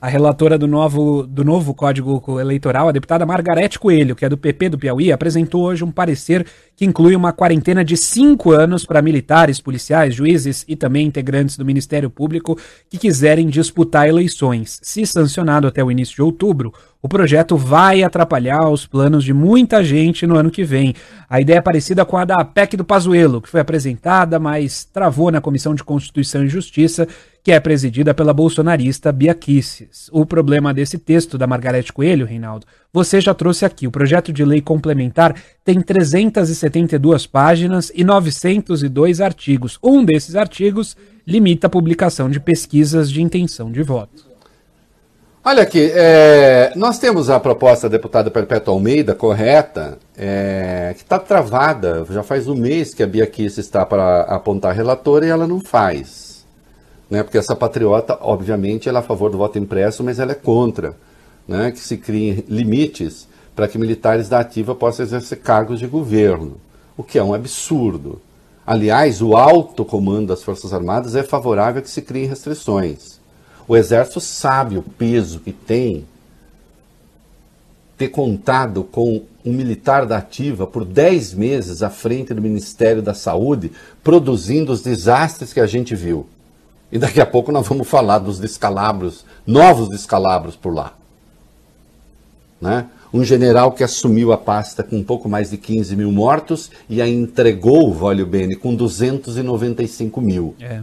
A relatora do novo, do novo Código Eleitoral, a deputada Margarete Coelho, que é do PP do Piauí, apresentou hoje um parecer que inclui uma quarentena de cinco anos para militares, policiais, juízes e também integrantes do Ministério Público que quiserem disputar eleições. Se sancionado até o início de outubro, o projeto vai atrapalhar os planos de muita gente no ano que vem. A ideia é parecida com a da PEC do Pazuello, que foi apresentada, mas travou na Comissão de Constituição e Justiça, que é presidida pela bolsonarista Bia Kicis. O problema desse texto da Margarete Coelho, Reinaldo, você já trouxe aqui. O projeto de lei complementar tem 372 páginas e 902 artigos. Um desses artigos limita a publicação de pesquisas de intenção de voto. Olha aqui, é, nós temos a proposta da deputada Perpétua Almeida, correta, é, que está travada. Já faz um mês que a Bia Kicis está para apontar relatora e ela não faz. Né? Porque essa patriota, obviamente, ela é a favor do voto impresso, mas ela é contra né? que se criem limites para que militares da ativa possam exercer cargos de governo, o que é um absurdo. Aliás, o alto comando das Forças Armadas é favorável a que se criem restrições. O Exército sabe o peso que tem ter contado com um militar da ativa por 10 meses à frente do Ministério da Saúde, produzindo os desastres que a gente viu. E daqui a pouco nós vamos falar dos descalabros, novos descalabros por lá. Né? Um general que assumiu a pasta com um pouco mais de 15 mil mortos e a entregou, Vólio Bene, com 295 mil. É.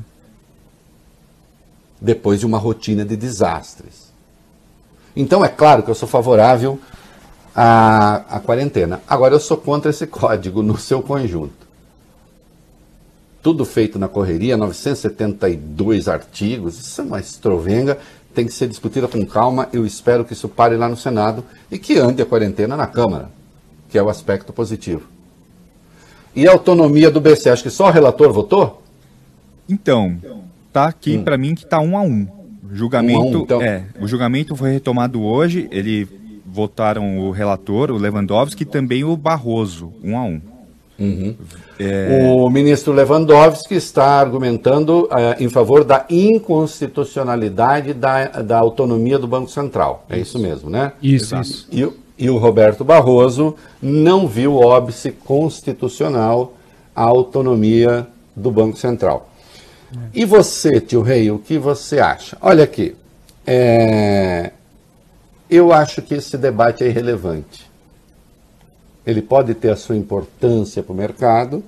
Depois de uma rotina de desastres. Então é claro que eu sou favorável à, à quarentena. Agora eu sou contra esse código no seu conjunto. tudo feito na correria, 972 artigos, isso é uma estrovenga, tem que ser discutida com calma. Eu espero que isso pare lá no Senado e que ande a quarentena na Câmara, que é o aspecto positivo. E a autonomia do BC, acho que só o relator votou? Então, tá aqui Hum. pra mim que tá um a um. O julgamento, Um a um, então. é, o julgamento foi retomado hoje. Ele votaram o relator, o Lewandowski, e também o Barroso, um a um. O ministro Lewandowski está argumentando eh, em favor da inconstitucionalidade da, da autonomia do Banco Central. É isso mesmo, né? Isso, isso. E, o- e o Roberto Barroso não viu óbice constitucional a autonomia do Banco Central. E você, tio Rei, o que você acha? Olha aqui, é, eu acho que esse debate é irrelevante. Ele pode ter a sua importância para o mercado,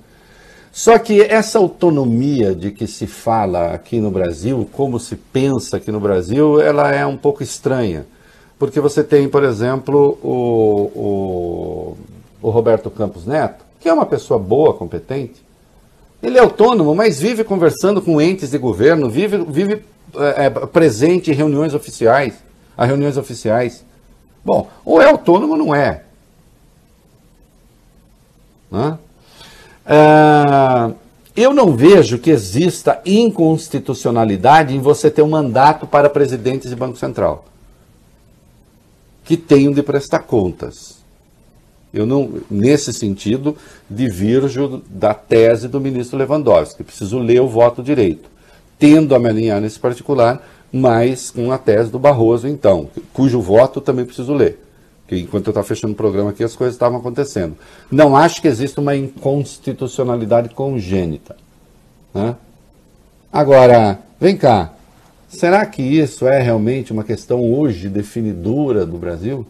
só que essa autonomia de que se fala aqui no Brasil, como se pensa aqui no Brasil, ela é um pouco estranha. Porque você tem, por exemplo, o, o, o Roberto Campos Neto, que é uma pessoa boa, competente. Ele é autônomo, mas vive conversando com entes de governo, vive, vive é, presente em reuniões oficiais, a reuniões oficiais. Bom, ou é autônomo ou não é. Né? Ah, eu não vejo que exista inconstitucionalidade em você ter um mandato para presidentes de Banco Central que tenham de prestar contas. Eu não, nesse sentido, divirjo da tese do ministro Lewandowski. Preciso ler o voto direito. Tendo a me alinhar nesse particular, mas com a tese do Barroso, então, cujo voto também preciso ler. Enquanto eu estava fechando o programa aqui, as coisas estavam acontecendo. Não acho que exista uma inconstitucionalidade congênita. Né? Agora, vem cá. Será que isso é realmente uma questão hoje definidora do Brasil?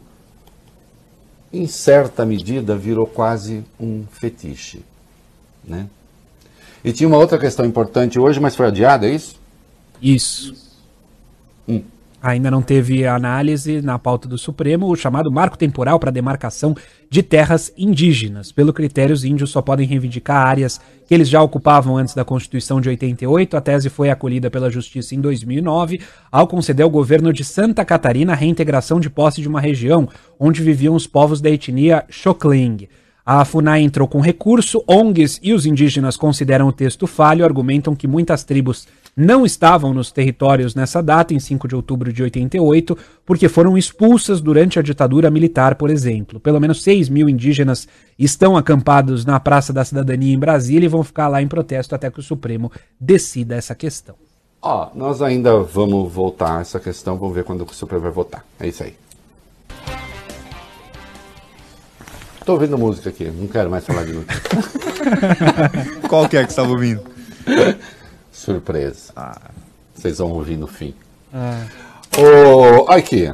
Em certa medida, virou quase um fetiche. Né? E tinha uma outra questão importante hoje, mas foi adiada, é isso? Isso. Ainda não teve análise na pauta do Supremo o chamado marco temporal para demarcação de terras indígenas. Pelo critério, os índios só podem reivindicar áreas que eles já ocupavam antes da Constituição de 88. A tese foi acolhida pela Justiça em 2009, ao conceder ao governo de Santa Catarina a reintegração de posse de uma região onde viviam os povos da etnia Xokling. A FUNAI entrou com recurso, ONGs e os indígenas consideram o texto falho, argumentam que muitas tribos não estavam nos territórios nessa data, em 5 de outubro de 88, porque foram expulsas durante a ditadura militar, por exemplo. Pelo menos 6 mil indígenas estão acampados na Praça da Cidadania em Brasília e vão ficar lá em protesto até que o Supremo decida essa questão. Ó, nós ainda vamos voltar a essa questão, vamos ver quando o Supremo vai votar. É isso aí. Tô ouvindo música aqui, não quero mais falar de notícia. Qual que é que você estava ouvindo? Surpresa. Vocês vão ouvir no fim. Ô, aqui.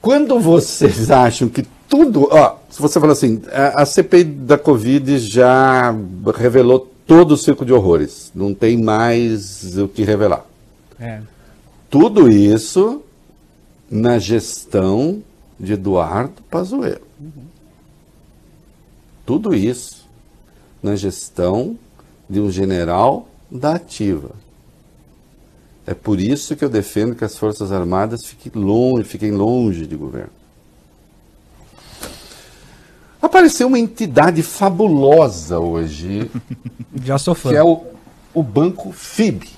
Quando vocês acham que tudo. Ó, se você fala assim, a, a CPI da Covid já revelou todo o circo de horrores. Não tem mais o que revelar. É. Tudo isso na gestão de Eduardo Pazuello. Tudo isso na gestão de um general da ativa. É por isso que eu defendo que as Forças Armadas fiquem longe, fiquem longe de governo. Apareceu uma entidade fabulosa hoje, Já sou fã. que é o, o banco FIB.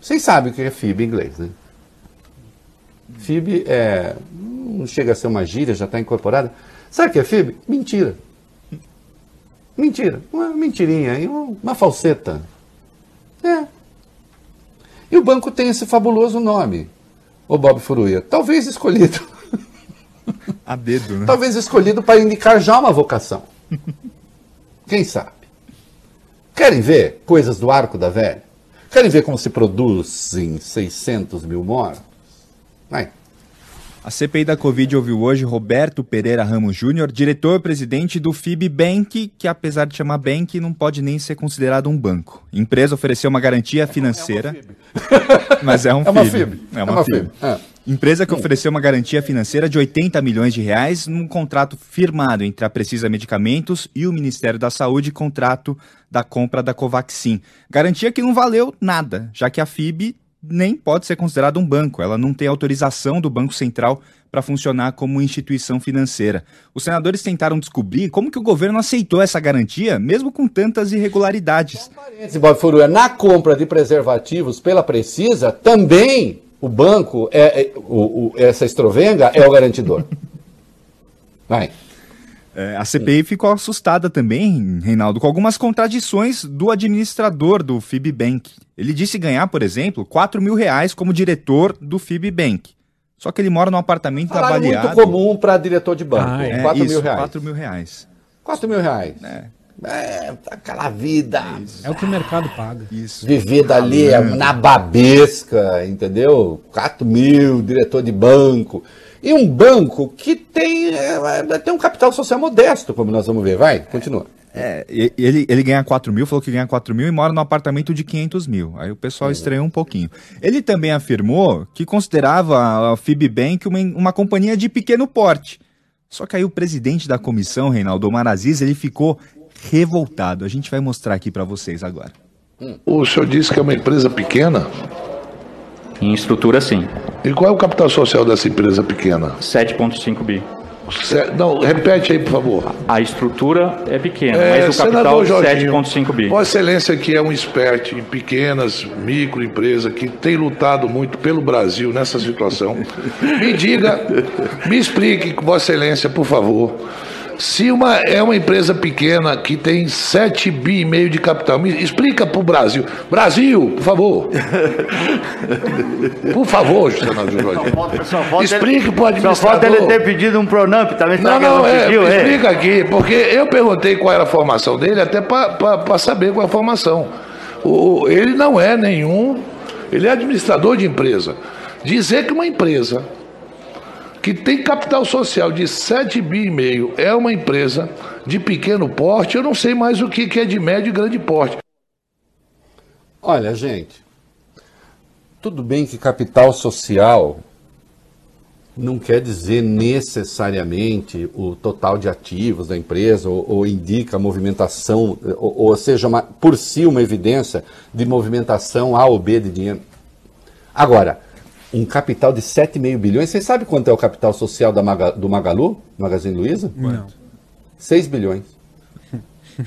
Vocês sabem o que é FIB em inglês, né? FIB é. Não chega a ser uma gíria, já está incorporada. Sabe o que é FIB? Mentira. Mentira. Uma mentirinha, uma falseta. É. E o banco tem esse fabuloso nome, o Bob Furuia. Talvez escolhido. A dedo, né? Talvez escolhido para indicar já uma vocação. Quem sabe? Querem ver coisas do arco da velha? Querem ver como se produzem 600 mil mortos? Vai. A CPI da Covid ouviu hoje Roberto Pereira Ramos Júnior, diretor-presidente do FIB Bank, que apesar de chamar bank, não pode nem ser considerado um banco. A empresa ofereceu uma garantia financeira. mas é um É uma FIB. FIB. É uma, FIB. É. Empresa que ofereceu uma garantia financeira de 80 milhões de reais num contrato firmado entre a Precisa Medicamentos e o Ministério da Saúde, contrato da compra da Covaxin. Garantia que não valeu nada, já que a FIB nem pode ser considerada um banco. Ela não tem autorização do Banco Central para funcionar como instituição financeira. Os senadores tentaram descobrir como que o governo aceitou essa garantia, mesmo com tantas irregularidades. Esse Bob Furuia, na compra de preservativos pela Precisa, também o banco, é, é- o- o- essa estrovenga, é o garantidor. Vai. É, a CPI ficou assustada também, Reinaldo, com algumas contradições do administrador do FIBBank. Ele disse ganhar, por exemplo, 4 mil reais como diretor do FIBBank. Só que ele mora num apartamento Salário avaliado. muito comum para diretor de banco. Ah, é. 4 isso, mil reais. 4 mil reais. 4 mil reais. É. É, aquela vida É o que o mercado paga. Isso. vivida ali na babesca, entendeu? 4 mil, diretor de banco. E um banco que tem, é, tem um capital social modesto, como nós vamos ver. Vai, continua. É, ele, ele ganha 4 mil, falou que ganha 4 mil e mora num apartamento de 500 mil. Aí o pessoal estranhou um pouquinho. Ele também afirmou que considerava a FIBBank uma, uma companhia de pequeno porte. Só que aí o presidente da comissão, Reinaldo Omar Aziz, ele ficou revoltado. A gente vai mostrar aqui pra vocês agora. O senhor disse que é uma empresa pequena. Em estrutura, sim. E qual é o capital social dessa empresa pequena? 7,5 bi. Não, repete aí, por favor. A estrutura é pequena, É, mas o capital Jorginho, 7,5 bi. Vossa Excelência, que é um expert em pequenas microempresas, que tem lutado muito pelo Brasil nessa situação, me diga, me explique, Vossa Excelência, por favor, se uma, é uma empresa pequena que tem 7 bi e meio de capital, me explica para o Brasil. Brasil, por favor. Por favor. Só falta Explique pro ele, só falta ele administrador. ter pedido um Pronamp também. Não, ele não, é, pediu, é? explica aqui, porque eu perguntei qual era a formação dele, até para saber qual é a formação. O, ele não é nenhum, ele é administrador de empresa. Dizer que uma empresa que tem capital social de 7 bi e meio é uma empresa de pequeno porte, eu não sei mais o que, que é de médio e grande porte. Olha, gente, tudo bem que capital social não quer dizer necessariamente o total de ativos da empresa ou, ou indica a movimentação, ou, ou seja, uma- por si uma evidência de movimentação A ou B de dinheiro. Agora, um capital de 7,5 bilhões, vocês sabem quanto é o capital social da Maga- do Magalu, Magazine Luiza? Não. 6 bilhões.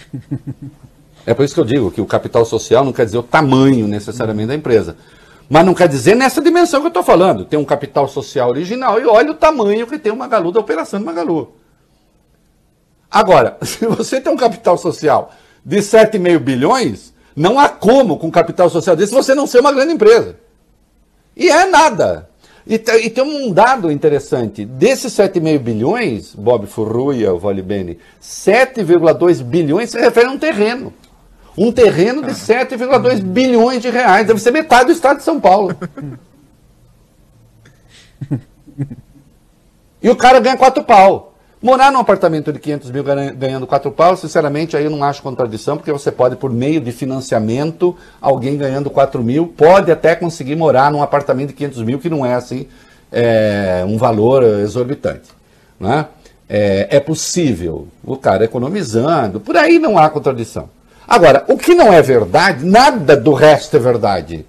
É por isso que eu digo que o capital social não quer dizer o tamanho necessariamente da empresa. Mas não quer dizer nessa dimensão que eu estou falando. Tem um capital social original e olha o tamanho que tem o Magalu da operação do Magalu. Agora, se você tem um capital social de 7,5 bilhões, não há como, com um capital social desse, você não ser uma grande empresa. E é nada. E, e tem um dado interessante. Desses 7,5 bilhões, Bob Furruia, o Vale Bene, 7,2 bilhões se refere a um terreno. Um terreno de 7,2 bilhões de reais. Deve ser metade do estado de São Paulo. E o cara ganha quatro pau. Morar num apartamento de 500 mil ganha- ganhando quatro pau, sinceramente, aí eu não acho contradição, porque você pode, por meio de financiamento, alguém ganhando 4 mil, pode até conseguir morar num apartamento de 500 mil, que não é assim é, um valor exorbitante. Né? É, é possível, o cara economizando, por aí não há contradição. Agora, o que não é verdade, nada do resto é verdade.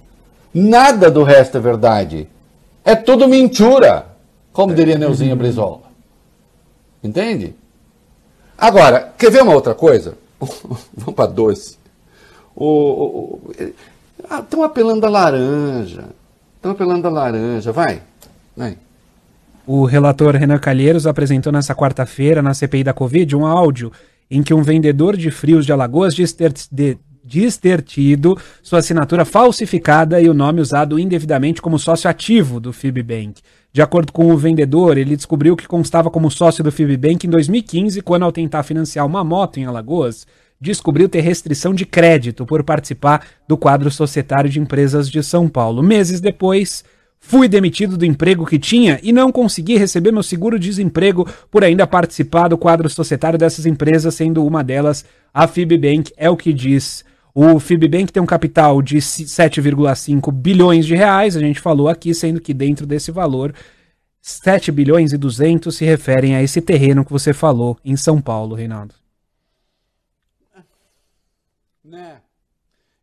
Nada do resto é verdade. É tudo mentira, como diria Neuzinha Brizola. Entende? Agora, quer ver uma outra coisa? Vamos para doce. Estão apelando a laranja. Estão apelando a laranja. Vai. Vai. O relator Renan Calheiros apresentou nessa quarta-feira, na CPI da Covid, um áudio em que um vendedor de frios de Alagoas diz ter, de- diz ter tido sua assinatura falsificada e o nome usado indevidamente como sócio ativo do FIBBank. De acordo com o vendedor, ele descobriu que constava como sócio do FIBBank em 2015, quando, ao tentar financiar uma moto em Alagoas, descobriu ter restrição de crédito por participar do quadro societário de empresas de São Paulo. Meses depois, Fui demitido do emprego que tinha e não consegui receber meu seguro-desemprego por ainda participar do quadro societário dessas empresas, sendo uma delas a Fibbank, é o que diz. O Fibbank tem um capital de 7,5 bilhões de reais, a gente falou aqui, sendo que dentro desse valor 7 bilhões e 200 se referem a esse terreno que você falou em São Paulo, Reinaldo. Né?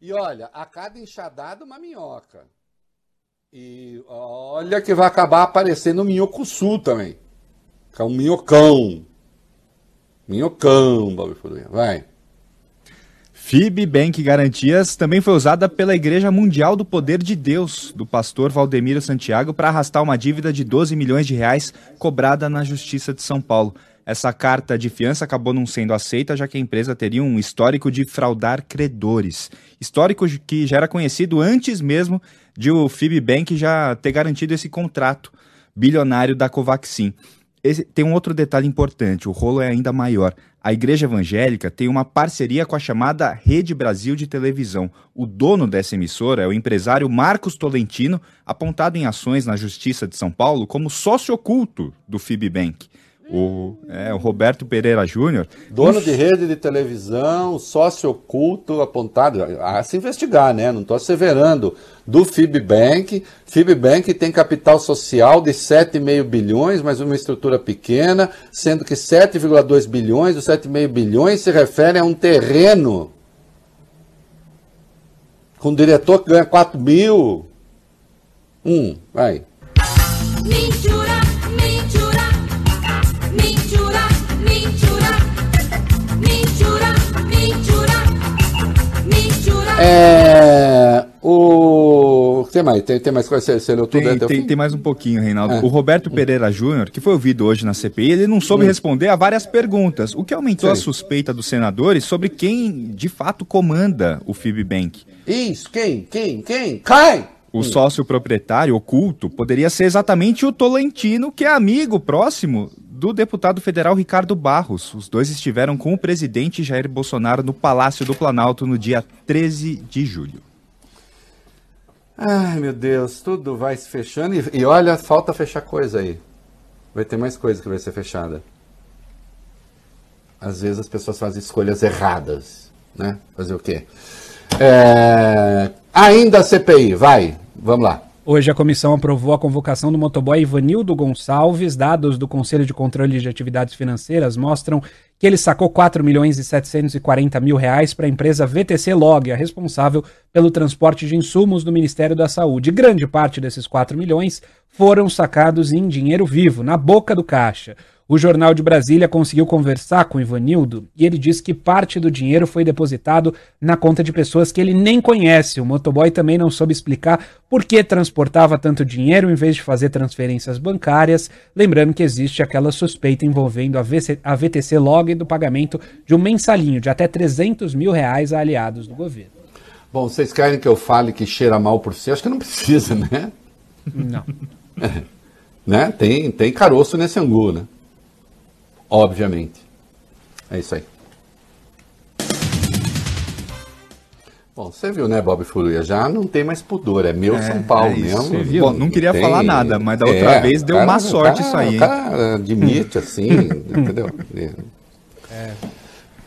E olha, a cada enxadada uma minhoca. E olha que vai acabar aparecendo o minhoco sul também. Que é um minhocão. Minhocão, Bob. Vai. FIB Bank Garantias também foi usada pela Igreja Mundial do Poder de Deus, do pastor Valdemiro Santiago, para arrastar uma dívida de 12 milhões de reais cobrada na Justiça de São Paulo. Essa carta de fiança acabou não sendo aceita, já que a empresa teria um histórico de fraudar credores. Histórico que já era conhecido antes mesmo de o Fibbank já ter garantido esse contrato bilionário da Covaxin. Esse, tem um outro detalhe importante, o rolo é ainda maior. A Igreja Evangélica tem uma parceria com a chamada Rede Brasil de Televisão. O dono dessa emissora é o empresário Marcos Tolentino, apontado em ações na Justiça de São Paulo como sócio oculto do Fibbank. O, é, o Roberto Pereira Júnior. Dono de rede de televisão, sócio oculto apontado a se investigar, né? Não estou asseverando. Do Fibbank. Fibbank tem capital social de 7,5 bilhões, mas uma estrutura pequena, sendo que 7,2 bilhões, os 7,5 bilhões se referem a um terreno com um diretor que ganha 4 mil. Um, vai. Mentira, mentira, É. O. Tem mais, tem, tem mais coisa? Você, você leu tudo Tem, o tem, tem mais um pouquinho, Reinaldo. É. O Roberto Pereira Júnior, que foi ouvido hoje na CPI, ele não soube responder a várias perguntas, o que aumentou a suspeita dos senadores sobre quem de fato comanda o Fibbank. Isso, quem? Quem? Quem? Quem? O sócio proprietário oculto poderia ser exatamente o Tolentino, que é amigo próximo do deputado federal Ricardo Barros. Os dois estiveram com o presidente Jair Bolsonaro no Palácio do Planalto no dia 13 de julho. Ai, meu Deus, tudo vai se fechando. E, e olha, falta fechar coisa aí. Vai ter mais coisa que vai ser fechada. Às vezes as pessoas fazem escolhas erradas, né? Fazer o quê? É, Ainda a CPI, vai, vamos lá. Hoje a comissão aprovou a convocação do motoboy Ivanildo Gonçalves. Dados do Conselho de Controle de Atividades Financeiras mostram que ele sacou 4 milhões e 740 mil reais para a empresa VTC Log, a responsável pelo transporte de insumos do Ministério da Saúde. Grande parte desses 4 milhões foram sacados em dinheiro vivo, na boca do caixa. O Jornal de Brasília conseguiu conversar com o Ivanildo e ele disse que parte do dinheiro foi depositado na conta de pessoas que ele nem conhece. O motoboy também não soube explicar por que transportava tanto dinheiro em vez de fazer transferências bancárias. Lembrando que existe aquela suspeita envolvendo a, VC a VTC Log do pagamento de um mensalinho de até 300 mil reais a aliados do governo. Bom, vocês querem que eu fale que cheira mal por si? Acho que não precisa, né? Não. né? Tem, tem caroço nesse angu, né? Obviamente. É isso aí. Bom, você viu, né, Bob Furuia? Já não tem mais pudor, é meu São Paulo é isso, mesmo. você viu? Não queria tem- falar nada, mas da outra vez o deu má sorte o isso aí, O cara admite, assim, entendeu?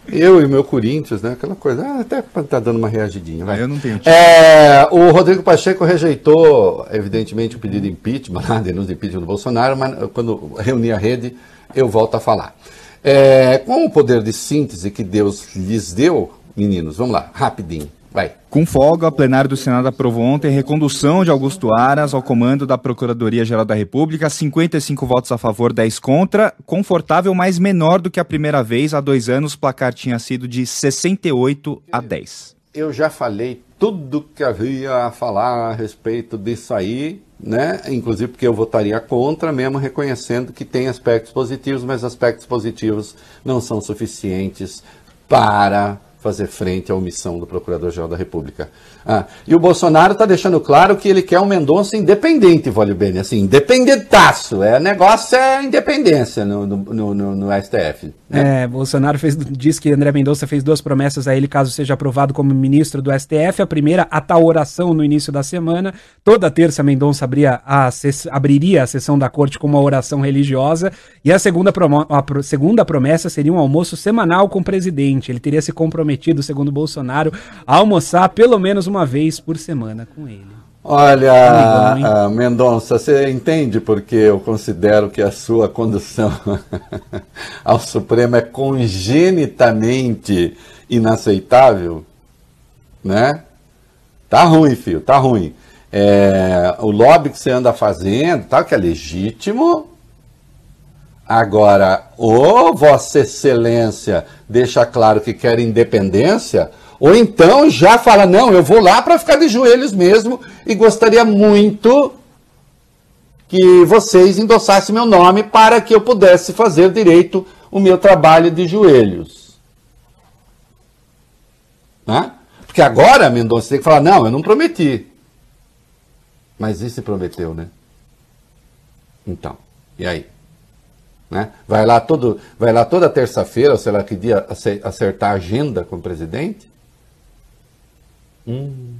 Eu e o meu Corinthians, né? Aquela coisa, ah, até tá dando uma reagidinha. vai. Ah, eu não tenho. É, o Rodrigo Pacheco rejeitou, evidentemente, o pedido de impeachment, a denúncia de impeachment do Bolsonaro, mas quando reunir a rede, eu volto a falar. É, com o poder de síntese que Deus lhes deu, meninos, vamos lá, rapidinho, vai. Com folga, o plenário do Senado aprovou ontem a recondução de Augusto Aras ao comando da Procuradoria-Geral da República, 55 votos a favor, 10 contra, confortável, mas menor do que a primeira vez, há dois anos o placar tinha sido de 68 a 10. Eu já falei tudo que havia a falar a respeito disso aí, né? Inclusive porque eu votaria contra, mesmo reconhecendo que tem aspectos positivos, mas aspectos positivos não são suficientes para fazer frente à omissão do Procurador-Geral da República. Ah, e o Bolsonaro está deixando claro que ele quer um Mendonça independente, Vólio Bene, assim, independentaço. É, negócio é independência no, no, no, no- STF. né? É, Bolsonaro fez, diz que André Mendonça fez duas promessas a ele caso seja aprovado como ministro do STF. A primeira, a tal oração no início da semana. Toda terça, Mendonça abria a abriria a sessão da corte com uma oração religiosa. E a segunda, a segunda promessa seria um almoço semanal com o presidente. Ele teria se comprometido, segundo Bolsonaro, a almoçar pelo menos uma vez por semana com ele. Olha, ah, Mendonça, você entende porque eu considero que a sua condução ao Supremo é congenitamente inaceitável? Né? Tá ruim, filho, tá ruim. É, o lobby que você anda fazendo, tal, que é legítimo. Agora, ou Vossa Excelência deixa claro que quer independência, ou então já fala: não, eu vou lá para ficar de joelhos mesmo e gostaria muito que vocês endossassem meu nome para que eu pudesse fazer direito o meu trabalho de joelhos. Né? Porque agora, Mendonça, tem que falar: não, eu não prometi. Mas e se prometeu, né? Então, e aí? Né? Vai lá todo, vai lá toda terça-feira, sei lá que dia, ace- acertar a agenda com o presidente? Hum.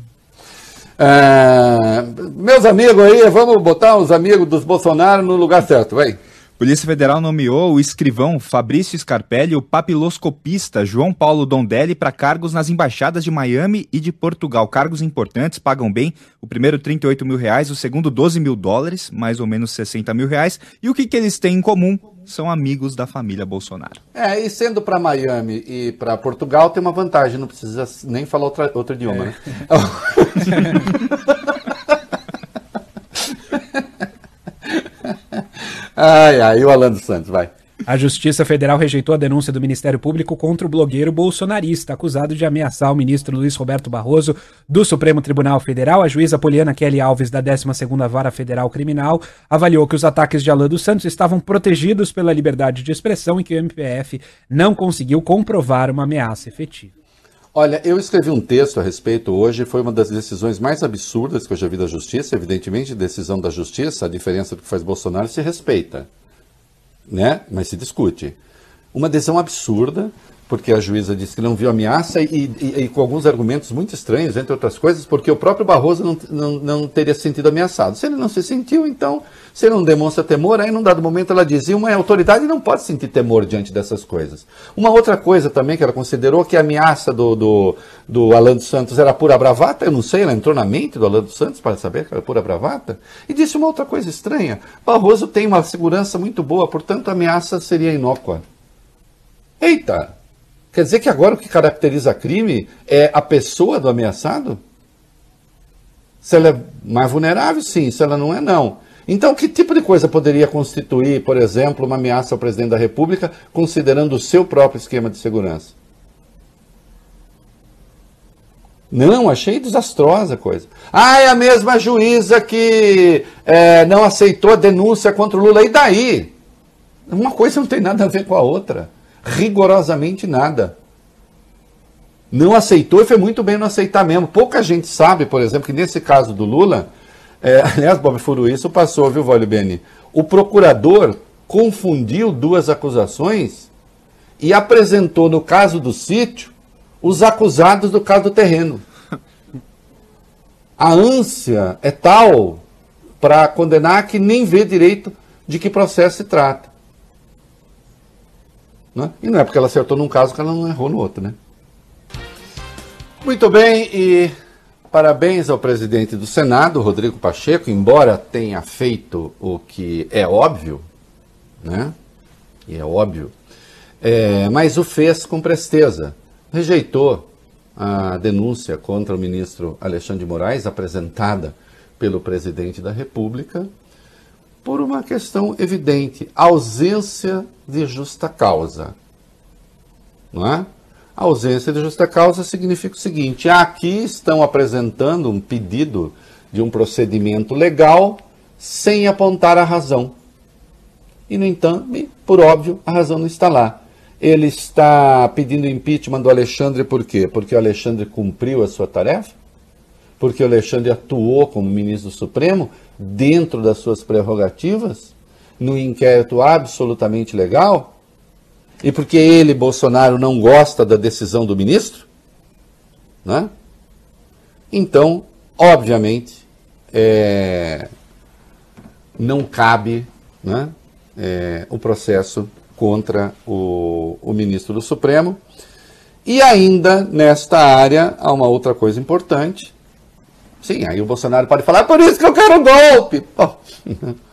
É, meus amigos aí, vamos botar os amigos dos Bolsonaro no lugar certo, vai. Polícia Federal nomeou o escrivão Fabrício Scarpelli o papiloscopista João Paulo Dondelli para cargos nas embaixadas de Miami e de Portugal. Cargos importantes, pagam bem. O primeiro 38 mil reais, o segundo 12 mil dólares, mais ou menos 60 mil reais. E o que, que eles têm em comum? São amigos da família Bolsonaro. É, e sendo para Miami e para Portugal tem uma vantagem, não precisa nem falar outra, outro idioma, né? ai, ai, e o Alan dos Santos, vai. A Justiça Federal rejeitou a denúncia do Ministério Público contra o blogueiro bolsonarista, acusado de ameaçar o ministro Luiz Roberto Barroso do Supremo Tribunal Federal. A juíza Poliana Kelly Alves, da 12ª Vara Federal Criminal, avaliou que os ataques de Alan dos Santos estavam protegidos pela liberdade de expressão e que o MPF não conseguiu comprovar uma ameaça efetiva. Olha, eu escrevi um texto a respeito hoje, foi uma das decisões mais absurdas que eu já vi da Justiça. Evidentemente, decisão da Justiça, a diferença do que faz Bolsonaro se respeita, né? Mas se discute. Uma decisão absurda, porque a juíza disse que não viu ameaça e, e- e com alguns argumentos muito estranhos, entre outras coisas, porque o próprio Barroso não, não, não teria se sentido ameaçado. Se ele não se sentiu, então, se não demonstra temor, aí num dado momento ela dizia, uma autoridade não pode sentir temor diante dessas coisas. Uma outra coisa também que ela considerou que a ameaça do, do, do Alan dos Santos era pura bravata, eu não sei, ela entrou na mente do Alan dos Santos para saber que era pura bravata, e disse uma outra coisa estranha, Barroso tem uma segurança muito boa, portanto a ameaça seria inócua. Eita! Quer dizer que agora o que caracteriza crime é a pessoa do ameaçado? Se ela é mais vulnerável, sim. Se ela não é, não. Então, que tipo de coisa poderia constituir, por exemplo, uma ameaça ao presidente da República, considerando o seu próprio esquema de segurança? Não, achei desastrosa a coisa. Ah, é a mesma juíza que é, não aceitou a denúncia contra o Lula. E daí? Uma coisa não tem nada a ver com a outra. Rigorosamente nada. Não aceitou e foi muito bem não aceitar mesmo. Pouca gente sabe, por exemplo, que nesse caso do Lula, é, aliás, Bob Furu, isso passou, viu, Vólio Beni? O procurador confundiu duas acusações e apresentou, no caso do sítio, os acusados do caso do terreno. A ânsia é tal para condenar que nem vê direito de que processo se trata. Né? E não é porque ela acertou num caso que ela não errou no outro, né? Muito bem, e parabéns ao presidente do Senado, Rodrigo Pacheco, embora tenha feito o que é óbvio, né? E é óbvio, é, mas o fez com presteza. Rejeitou a denúncia contra o ministro Alexandre de Moraes, apresentada pelo presidente da República, por uma questão evidente: ausência de justa causa. Não é? A ausência de justa causa significa o seguinte: aqui estão apresentando um pedido de um procedimento legal sem apontar a razão. E, no entanto, por óbvio, a razão não está lá. Ele está pedindo impeachment do Alexandre por quê? Porque o Alexandre cumpriu a sua tarefa? Porque o Alexandre atuou como ministro do Supremo dentro das suas prerrogativas? No inquérito absolutamente legal? E porque ele, Bolsonaro, não gosta da decisão do ministro? Né? Então, obviamente, é, não cabe né, é, o processo contra o, o ministro do Supremo. E ainda nesta área há uma outra coisa importante. Sim, aí o Bolsonaro pode falar, por isso que eu quero um golpe. Bom,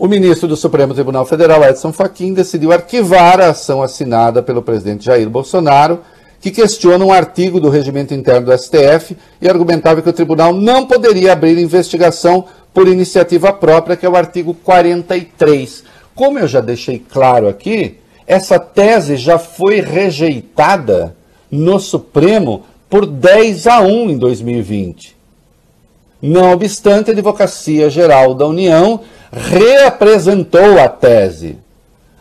o ministro do Supremo Tribunal Federal, Edson Fachin, decidiu arquivar a ação assinada pelo presidente Jair Bolsonaro, que questiona um artigo do regimento interno do STF e argumentava que o tribunal não poderia abrir investigação por iniciativa própria, que é o artigo 43. Como eu já deixei claro aqui, essa tese já foi rejeitada no Supremo por 10 a 1 em 2020. Não obstante, a Advocacia Geral da União reapresentou a tese,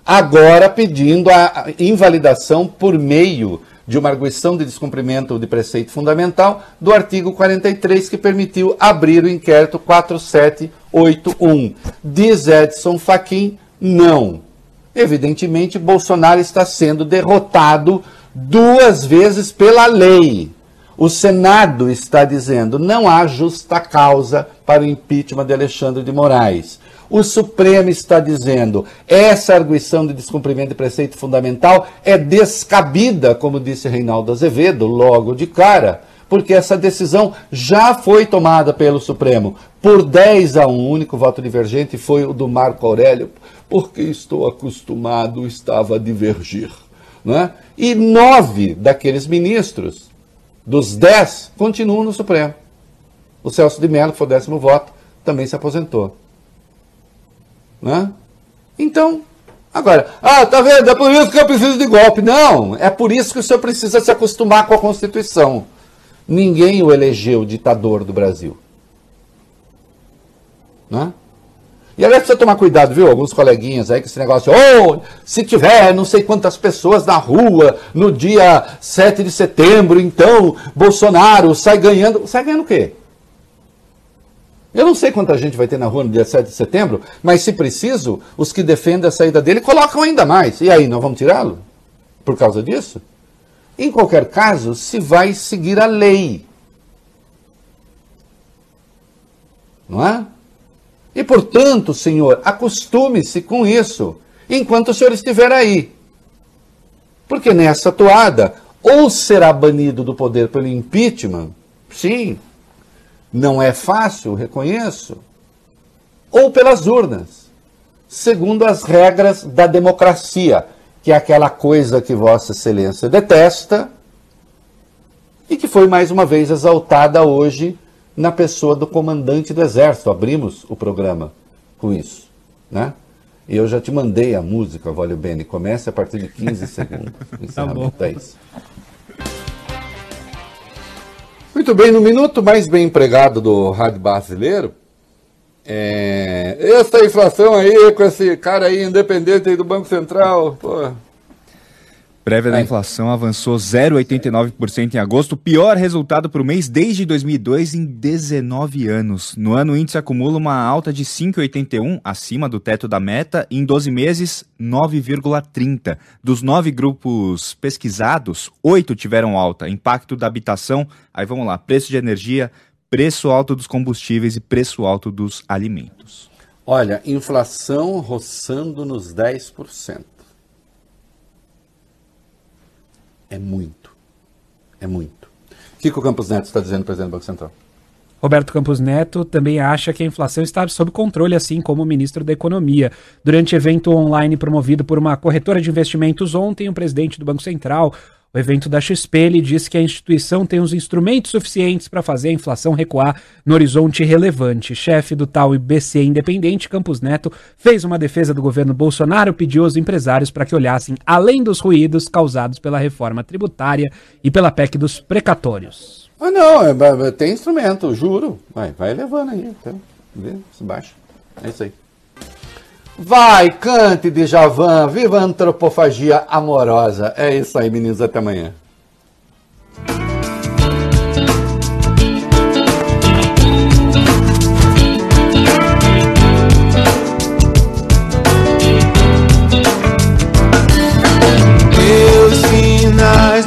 agora pedindo a invalidação por meio de uma arguição de descumprimento de preceito fundamental do artigo 43, que permitiu abrir o inquérito 4781. Diz Edson Fachin, não. Evidentemente, Bolsonaro está sendo derrotado duas vezes pela lei. O Senado está dizendo não há justa causa para o impeachment de Alexandre de Moraes. O Supremo está dizendo essa arguição de descumprimento de preceito fundamental é descabida, como disse Reinaldo Azevedo, logo de cara, porque essa decisão já foi tomada pelo Supremo. Por 10 a 1, o único voto divergente foi o do Marco Aurélio, porque estou acostumado, estava a divergir. Né? E nove daqueles ministros, dos dez, continuam no Supremo. O Celso de Mello, que foi o décimo voto, também se aposentou. Né? Então, agora, ah, tá vendo? É por isso que eu preciso de golpe. Não, é por isso que o senhor precisa se acostumar com a Constituição. Ninguém o elegeu ditador do Brasil. Né? E aliás, precisa tomar cuidado, viu? Alguns coleguinhas aí com esse negócio. Oh, se tiver não sei quantas pessoas na rua no dia 7 de setembro, então Bolsonaro sai ganhando. Sai ganhando o quê? Eu não sei quanta gente vai ter na rua no dia 7 de setembro, mas se preciso, os que defendem a saída dele colocam ainda mais. E aí, nós vamos tirá-lo? Por causa disso? Em qualquer caso, se vai seguir a lei. Não é? E portanto, senhor, acostume-se com isso enquanto o senhor estiver aí. Porque nessa toada, ou será banido do poder pelo impeachment, sim, não é fácil, reconheço, ou pelas urnas, segundo as regras da democracia, que é aquela coisa que Vossa Excelência detesta e que foi mais uma vez exaltada hoje na pessoa do comandante do Exército. Abrimos o programa com isso, né? E eu já te mandei a música, Vale Bene. Começa a partir de 15 segundos. Tá bom. É isso. Muito bem, no minuto mais bem empregado do rádio brasileiro, é, essa inflação aí com esse cara aí independente aí do Banco Central, pô, Prévia da inflação avançou 0,89% em agosto, pior resultado para o mês desde 2002 em 19 anos. No ano, o índice acumula uma alta de 5,81, acima do teto da meta, e em 12 meses, 9,30. Dos nove grupos pesquisados, oito tiveram alta. Impacto da habitação, aí vamos lá, preço de energia, preço alto dos combustíveis e preço alto dos alimentos. olha, inflação roçando nos 10%. É muito. É muito. O que, o Campos Neto está dizendo, presidente do Banco Central? Roberto Campos Neto também acha que a inflação está sob controle, assim como o ministro da Economia. Durante evento online promovido por uma corretora de investimentos ontem, o presidente do Banco Central, o evento da XP, ele disse que a instituição tem os instrumentos suficientes para fazer a inflação recuar no horizonte relevante. Chefe do tal IBC Independente, Campos Neto, fez uma defesa do governo Bolsonaro, pediu aos empresários para que olhassem além dos ruídos causados pela reforma tributária e pela PEC dos precatórios. Ah, não, é, tem instrumento, juro. Vai, vai levando aí, até ver se baixa. É isso aí. Vai, cante de Javan, viva a antropofagia amorosa. É isso aí, meninos, até amanhã.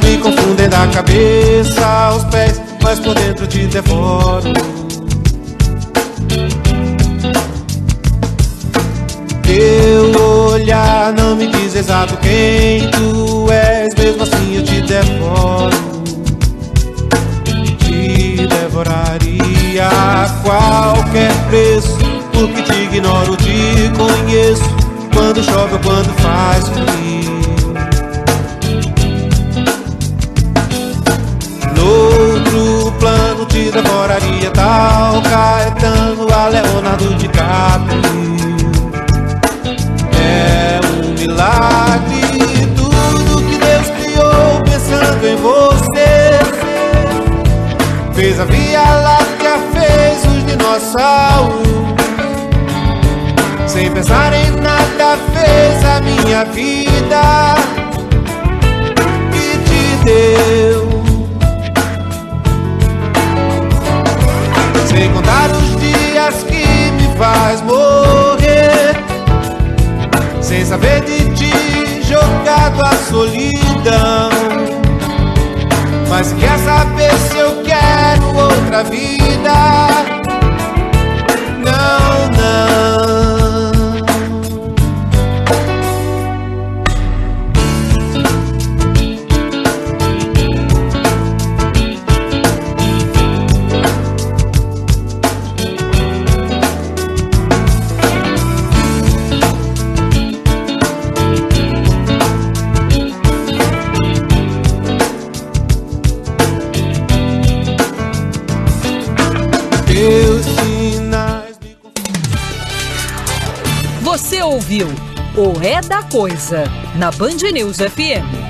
Me confundem da cabeça aos pés, mas por dentro te devoro. Exato quem tu és, mesmo assim eu te devoro. Te devoraria a qualquer preço, porque te ignoro, te conheço. Quando chove ou quando faz frio. Noutro plano te devoraria tal Caetano a Leonardo um milagre tudo que Deus criou pensando em você. Fez a Via Láctea, fez os dinossauros. Sem pensar em nada fez a minha vida. E te deu. Sem contar os dias que me faz morrer. Sem saber de jogado à solidão. Mas quer saber se eu quero outra vida ouviu o É da Coisa na Band News FM.